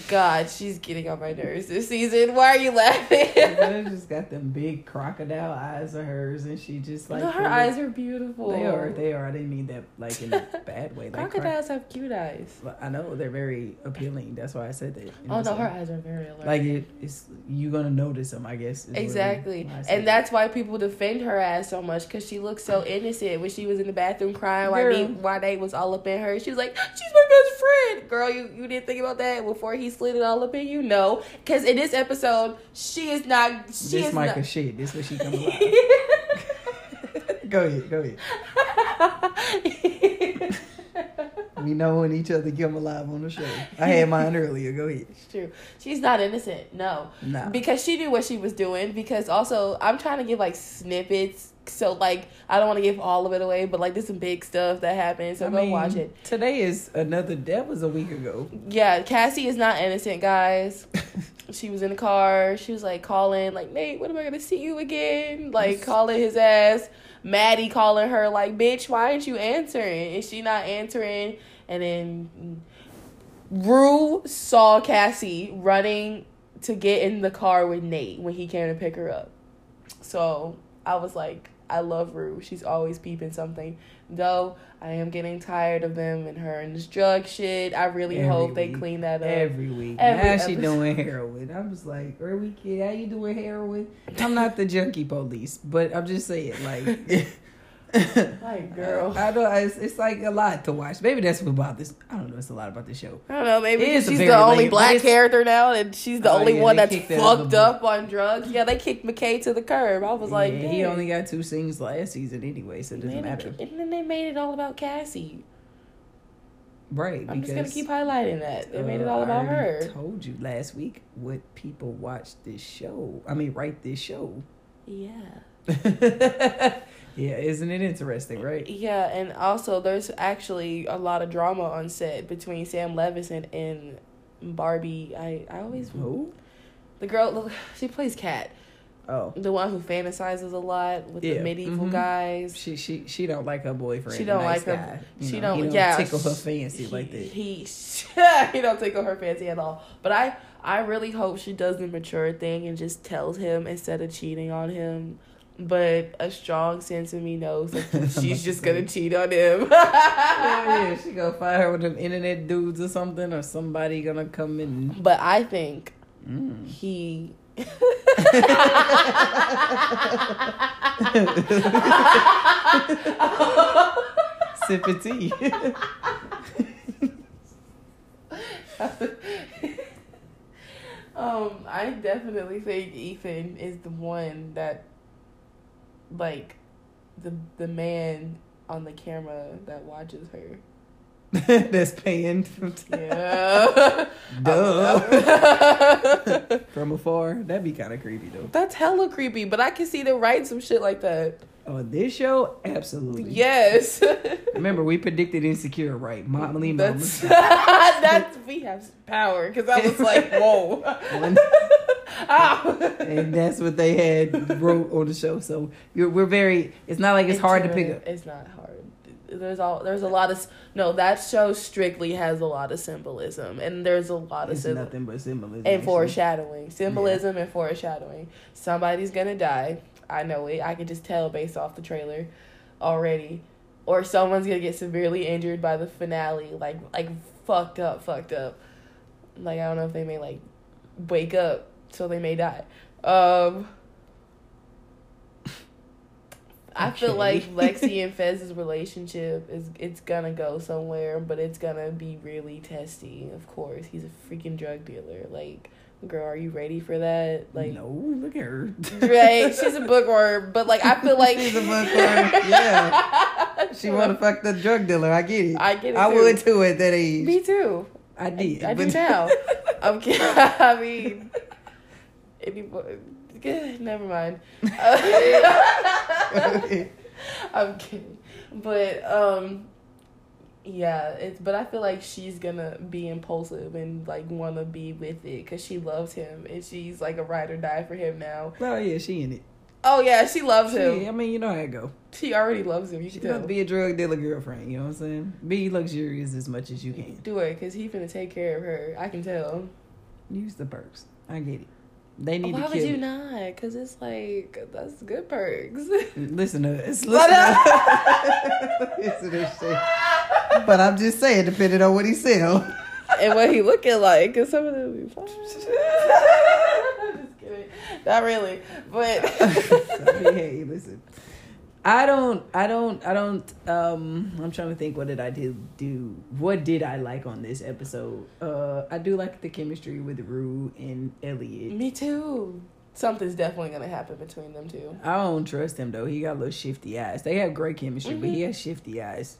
God, she's getting on my nerves this season. Why are you laughing? They *laughs* just got them big crocodile eyes of hers, and she just like no, her eyes are beautiful. They are. They are. I didn't mean that like in a *laughs* bad way. Like croc- Crocodiles have cute eyes. I know they're very appealing. That's why I said that. Oh no, I'm her eyes are very alert. Like it, it's you're gonna notice them. I guess exactly, I and that's why people defend her ass so much because she looks so innocent when she was in the bathroom crying. Why Girl. Nate, why Nate was all up in her? She was like, "She's my best friend." Girl, you you didn't think about that before he slid it all up in you? No, because in this episode, she is not. She this is Micah not. shit. This is where she come alive. *laughs* go ahead. Go ahead. *laughs* We know when each other come alive on the show. I had mine earlier. Go ahead. It's true. She's not innocent. No. Nah. Because she knew what she was doing. Because also, I'm trying to give like snippets. So, like, I don't want to give all of it away, but like, there's some big stuff that happened. So, I go mean, watch it. Today is another. That was a week ago. Yeah, Cassie is not innocent, guys. *laughs* she was in the car. She was like calling, like, Nate, when am I going to see you again? Like, calling his ass. Maddy calling her, like, bitch, why aren't you answering? Is she not answering? And then Rue saw Cassie running to get in the car with Nate when he came to pick her up. So I was like, I love Rue. She's always peeping something. Though I am getting tired of them and her and this drug shit. I really Every hope they clean that up. Every week. Every now she doing heroin. I was like, early kid, how you doing heroin? I'm not the junkie police, but I'm just saying, like, *laughs* *laughs* Like, girl. I know it's, it's like a lot to watch. Maybe that's what about this. I don't know. It's a lot about this show. I don't know, maybe It is because she's the only late, black character now and she's the Oh, only yeah, one that's that fucked up on drugs. Yeah, they kicked McKay to the curb. I was like, he only got two scenes last season anyway, so it doesn't matter. And then they made it all about Cassie. Right? I'm just gonna keep highlighting that. They made it uh, all about already her. Told you last week what people watch this show. I mean, write this show. Yeah. *laughs* yeah, isn't it interesting, right? Yeah, and also there's actually a lot of drama on set between Sam Levinson and Barbie. I, I always Who? the girl she plays Kat. Oh, the one who fantasizes a lot with the Yeah, medieval mhm. guys. she she she don't like her boyfriend. She don't nice like her- guy. She know, don't- he don't yeah, tickle her fancy he, like that. He *laughs* he don't tickle her fancy at all. But I I really hope she does the mature thing and just tells him instead of cheating on him. But a strong sense of me knows that *laughs* she's just gonna cheat on him. yeah, *laughs* *laughs* yeah, she gonna find her with them internet dudes or something, or somebody gonna come in. But I think Mm. he Sipping tea. um, I definitely think Ethan is the one that, like, the the man on the camera that watches her. *laughs* That's paying. Yeah. *laughs* Duh. *laughs* From afar, that'd be kind of creepy though. That's hella creepy, but I can see them writing some shit like that. On this show, absolutely. Yes. Remember, we predicted insecure, right? Molly That's that's we have power because I was like, whoa. One- And that's what they had wrote on the show. So you're, we're very. It's not like it's hard to pick up. It's not hard. There's all there's a lot of no. That show strictly has a lot of symbolism, and there's a lot of It's symbolism nothing but symbolism. and actually. foreshadowing. Symbolism and foreshadowing. Somebody's gonna die. I know it. I can just tell based off the trailer already. Or someone's gonna get severely injured by the finale. Like like fucked up, fucked up. Like I don't know if they may like wake up so they may die. Um I feel like *laughs* Lexi and Fez's relationship is it's gonna go somewhere, but it's gonna be really testy. Of course, he's a freaking drug dealer. Like, girl, are you ready for that? Like, no, look at her. right? *laughs* She's a bookworm, but like I feel like She's a bookworm, yeah. *laughs* She want to fuck the drug dealer. I get it. I get it I too. would too at that age. Me too. I did. I, I do but- now. I'm kidding. I mean, anybody. Never mind. *laughs* *laughs* I'm kidding, but um, yeah, it's. But I feel like she's gonna be impulsive and like want to be with it because she loves him and she's like a ride or die for him now. Oh yeah, she in it. Oh yeah, she loves She, him. I mean, you know how it go. She already loves him. You She can be a drug dealer girlfriend. You know what I'm saying? Be luxurious as much as you can. Do it because he finna take care of her. I can tell. Use the perks. I get it. They need Why to would kill. you it. not? Because it's like that's good perks. *laughs* Listen to this. Listen, But, to, *laughs* listen to this shit. But I'm just saying, depending on what he sell. and what he looking like, because some of them be fine. *laughs* I'm just kidding. Not really, but I mean, hey, listen. I don't, I don't, I don't. Um, I'm trying to think. What did I do? Do what did I like on this episode? Uh, I do like the chemistry with Rue and Elliot. me too. Something's definitely gonna happen between them two. I don't trust him though. He got little shifty eyes. They have great chemistry, but he has shifty eyes.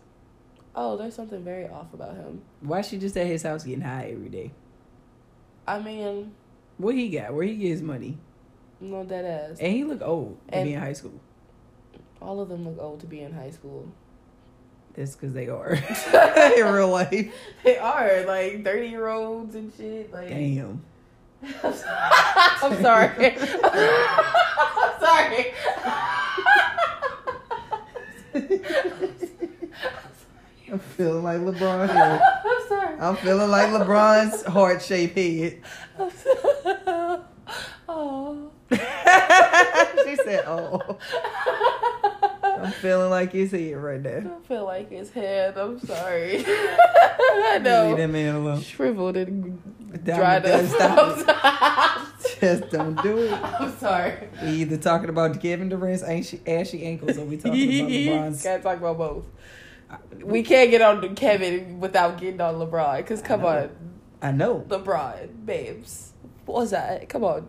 Oh, there's something very off about him. Why is she just at his house getting high every day? I mean, What he got? Where he get his money? no dead ass. And he look old to And- be in high school. All of them look old to be in high school. That's because they are *laughs* *laughs* in real life. They are like thirty year olds and shit. Like, Damn. *laughs* I'm sorry. I'm sorry. I'm feeling like LeBron. I'm sorry. I'm feeling like LeBron's heart shaped head. Oh. she said, "Oh." I'm feeling like his head right there. I feel like his head. I'm sorry. *laughs* I know. Leave that man alone. Shriveled and dried up. stop. *laughs* Just don't do it. I'm sorry. We either talking about Kevin Durant's ashy, ashy ankles or we talking about *laughs* LeBron's. Can't talk about both. We can't get on to Kevin without getting on LeBron. Because come know. on, I know. LeBron, babes. What was that? Come on.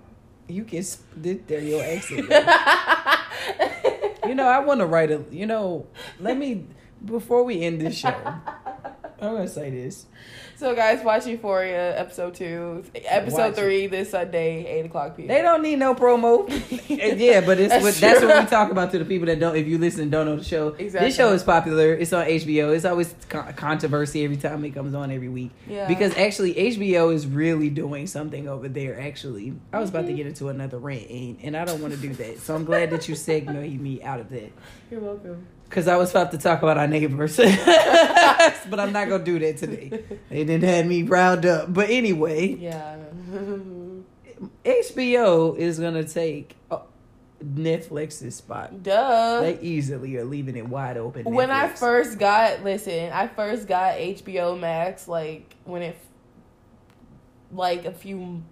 You can there your accent. You know, I want to write a. You know, let me before we end this show. *laughs* I'm gonna say this. So guys, watch Euphoria episode two, episode Watch it. three this Sunday, eight o'clock p.m. They don't need no promo. *laughs* yeah, but it's That's what, that's true. what we talk about to the people that don't. If you listen, don't know the show. Exactly. This show is popular. It's on HBO. It's always con- controversy every time it comes on every week. Yeah. Because actually, HBO is really doing something over there. Actually, I was about to Mhm. get into another rant, and, and I don't want to do that. So I'm glad that you segued me out of that. You're welcome. Because I was about to talk about our neighbors. *laughs* but I'm not going to do that today. They didn't have me riled up. But anyway, Yeah. HBO is going to take uh, Netflix's spot. Duh. They easily are leaving it wide open. when I first got listen, I first got HBO Max like when it like a few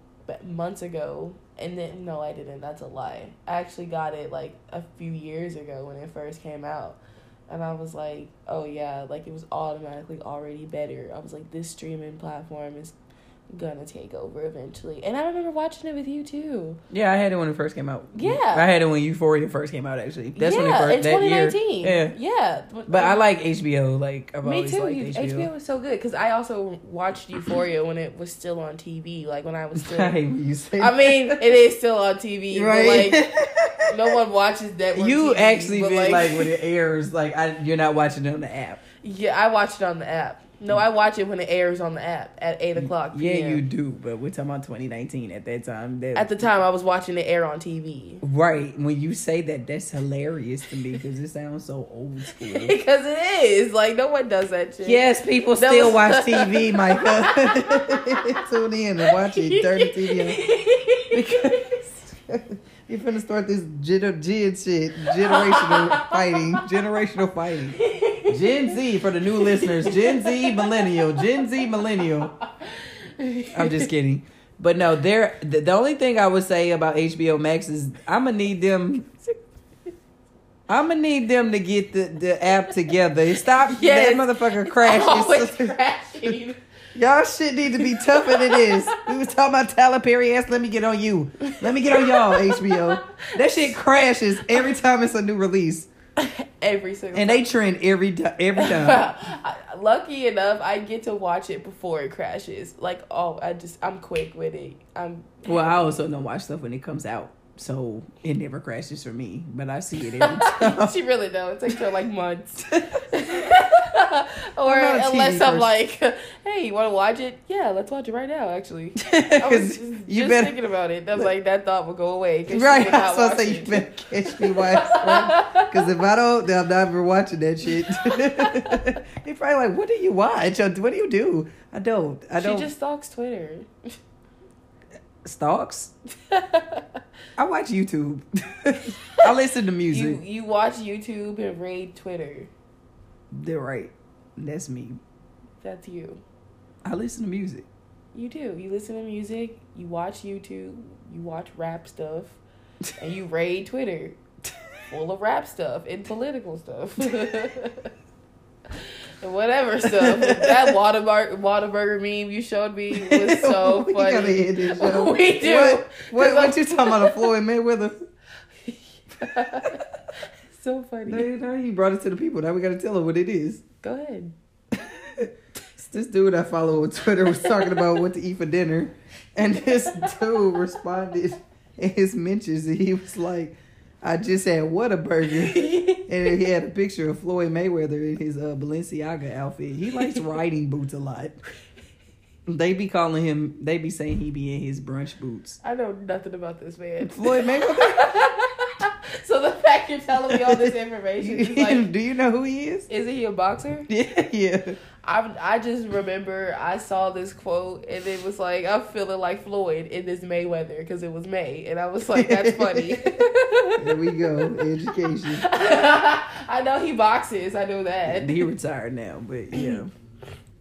months ago, And then no, I didn't. That's a lie. I actually got it like a few years ago when it first came out. And I was like, oh yeah, like it was automatically already better. I was like, this streaming platform is gonna take over eventually. And I remember watching it with you too. Yeah, I had it when it first came out. Yeah. I had it when Euphoria first came out. Actually, that's yeah, when it first in that year. Yeah, yeah. but I like HBO. Like I've Me always too. You, HBO. HBO was so good because I also watched Euphoria when it was still on TV. Like when I was *laughs* still. I hate you say. I mean, it is still on TV, *laughs* right? but like *laughs* no one watches that. you TV, actually but, mean like, when it airs, like I, you're not watching it on the app. Yeah, I watch it on the app. No, I watch it when it airs on the app at eight o'clock. Yeah, you do, but we're talking about 2019 at that time. That, At the time, I was watching it air on TV right when you say that, that's hilarious to me because it sounds so old school. *laughs* because it is like no one does that shit. Yes, people That still was- watch TV, Micah. Tune in and watch it. The TV. *laughs* Because you're finna start this gen- gen shit. Generational *laughs* fighting. Generational fighting. Gen Z, for the new listeners. Gen Z millennial. Gen Z millennial. I'm just kidding. But no, there. The, the only thing I would say about HBO Max is I'm gonna need them. I'm gonna need them to get the, the app together. Stop Yes. that motherfucker crash. Always crashing. Y'all shit need to be tougher than this. We was talking about Tyler Perry ass. Let me get on you. Let me get on y'all, HBO. That shit crashes every time it's a new release, *laughs* Every single. and they trend every every *laughs* time. Lucky enough, I get to watch it before it crashes. Like, oh, I just I'm quick with it. I'm Well, I also don't watch stuff when it comes out, so it never crashes for me. But I see it every *laughs* time. she really don't. It takes her like months. *laughs* or I'm unless I'm person. like, *laughs* hey, you want to watch it? Yeah, let's watch it right now. Actually, *laughs* I was just, you better thinking about it. I was like, that thought will go away. right. I was say you better catch me while because if I don't, then I'm never watching that shit. they probably like, what do you watch? What do you do? I don't. I don't. She just stalks Twitter. stalks. I watch YouTube. I listen to music. you you watch YouTube and read Twitter. They're right. That's me. That's you. I listen to music. You do. You listen to music. You watch YouTube. You watch rap stuff, and you raid Twitter, full of rap stuff and political stuff. *laughs* And whatever stuff. that Whataburger, Whataburger meme you showed me was *laughs* so we gotta funny. end this *laughs* show. We do. What, what, what you talking about? A Floyd Mayweather? So funny. No, no, you brought it to the people. Now we gotta tell them what it is. Go ahead. *laughs* This dude I follow on Twitter was talking about what to eat for dinner, and this dude responded in his mentions, and he was like, "I just had what a burger," *laughs* and he had a picture of Floyd Mayweather in his uh, Balenciaga outfit. He likes riding boots a lot. They be calling him. They be saying he be in his brunch boots. I know nothing about this man. Floyd Mayweather. *laughs* *laughs* so the fact you're telling me all this information is *laughs* like, Do you know who he is? Isn't he a boxer? *laughs* Yeah, yeah. I I just remember I saw this quote and it was like I'm feeling like Floyd in this Mayweather because it was May and I was like that's funny. There we go. Education. I know he boxes. I know that. He retired now, but yeah,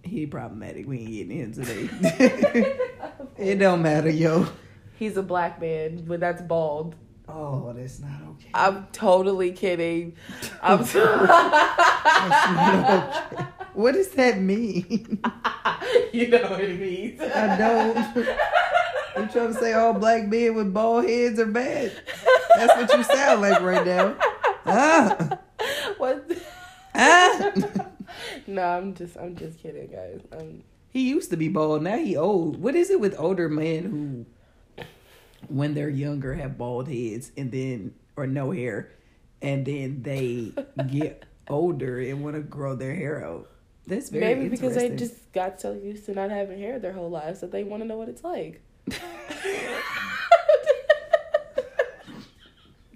he problematic. We ain't getting into today. it don't matter, yo. He's a black man, but that's bald. Oh, that's not okay. I'm totally kidding. *laughs* I'm. Not okay. What does that mean? *laughs* you know what it means. I don't. You trying to say all black men with bald heads are bad? That's what you sound like right now. Ah, What? ah. *laughs* no, I'm just. I'm just kidding, guys. Um, He used to be bald. Now he old. What is it with older men who, when they're younger, have bald heads and then or no hair, and then they *laughs* get older and want to grow their hair out? That's very maybe because they just got so used to not having hair their whole lives that they want to know what it's like. *laughs*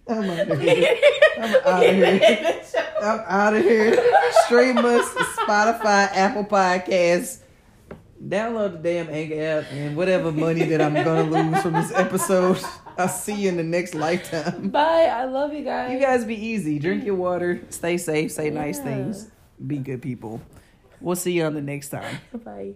I'm out of here. *laughs* I'm out of here. I'm out of here. Stream us, Spotify, Apple Podcasts. Download the damn Anchor app and whatever money that I'm gonna *laughs* lose from this episode. *laughs* I'll see you in the next lifetime. Bye. I love you guys. You guys be easy. Drink your water. Stay safe. Say nice things. Be good people. We'll see you on the next time. *laughs* Bye.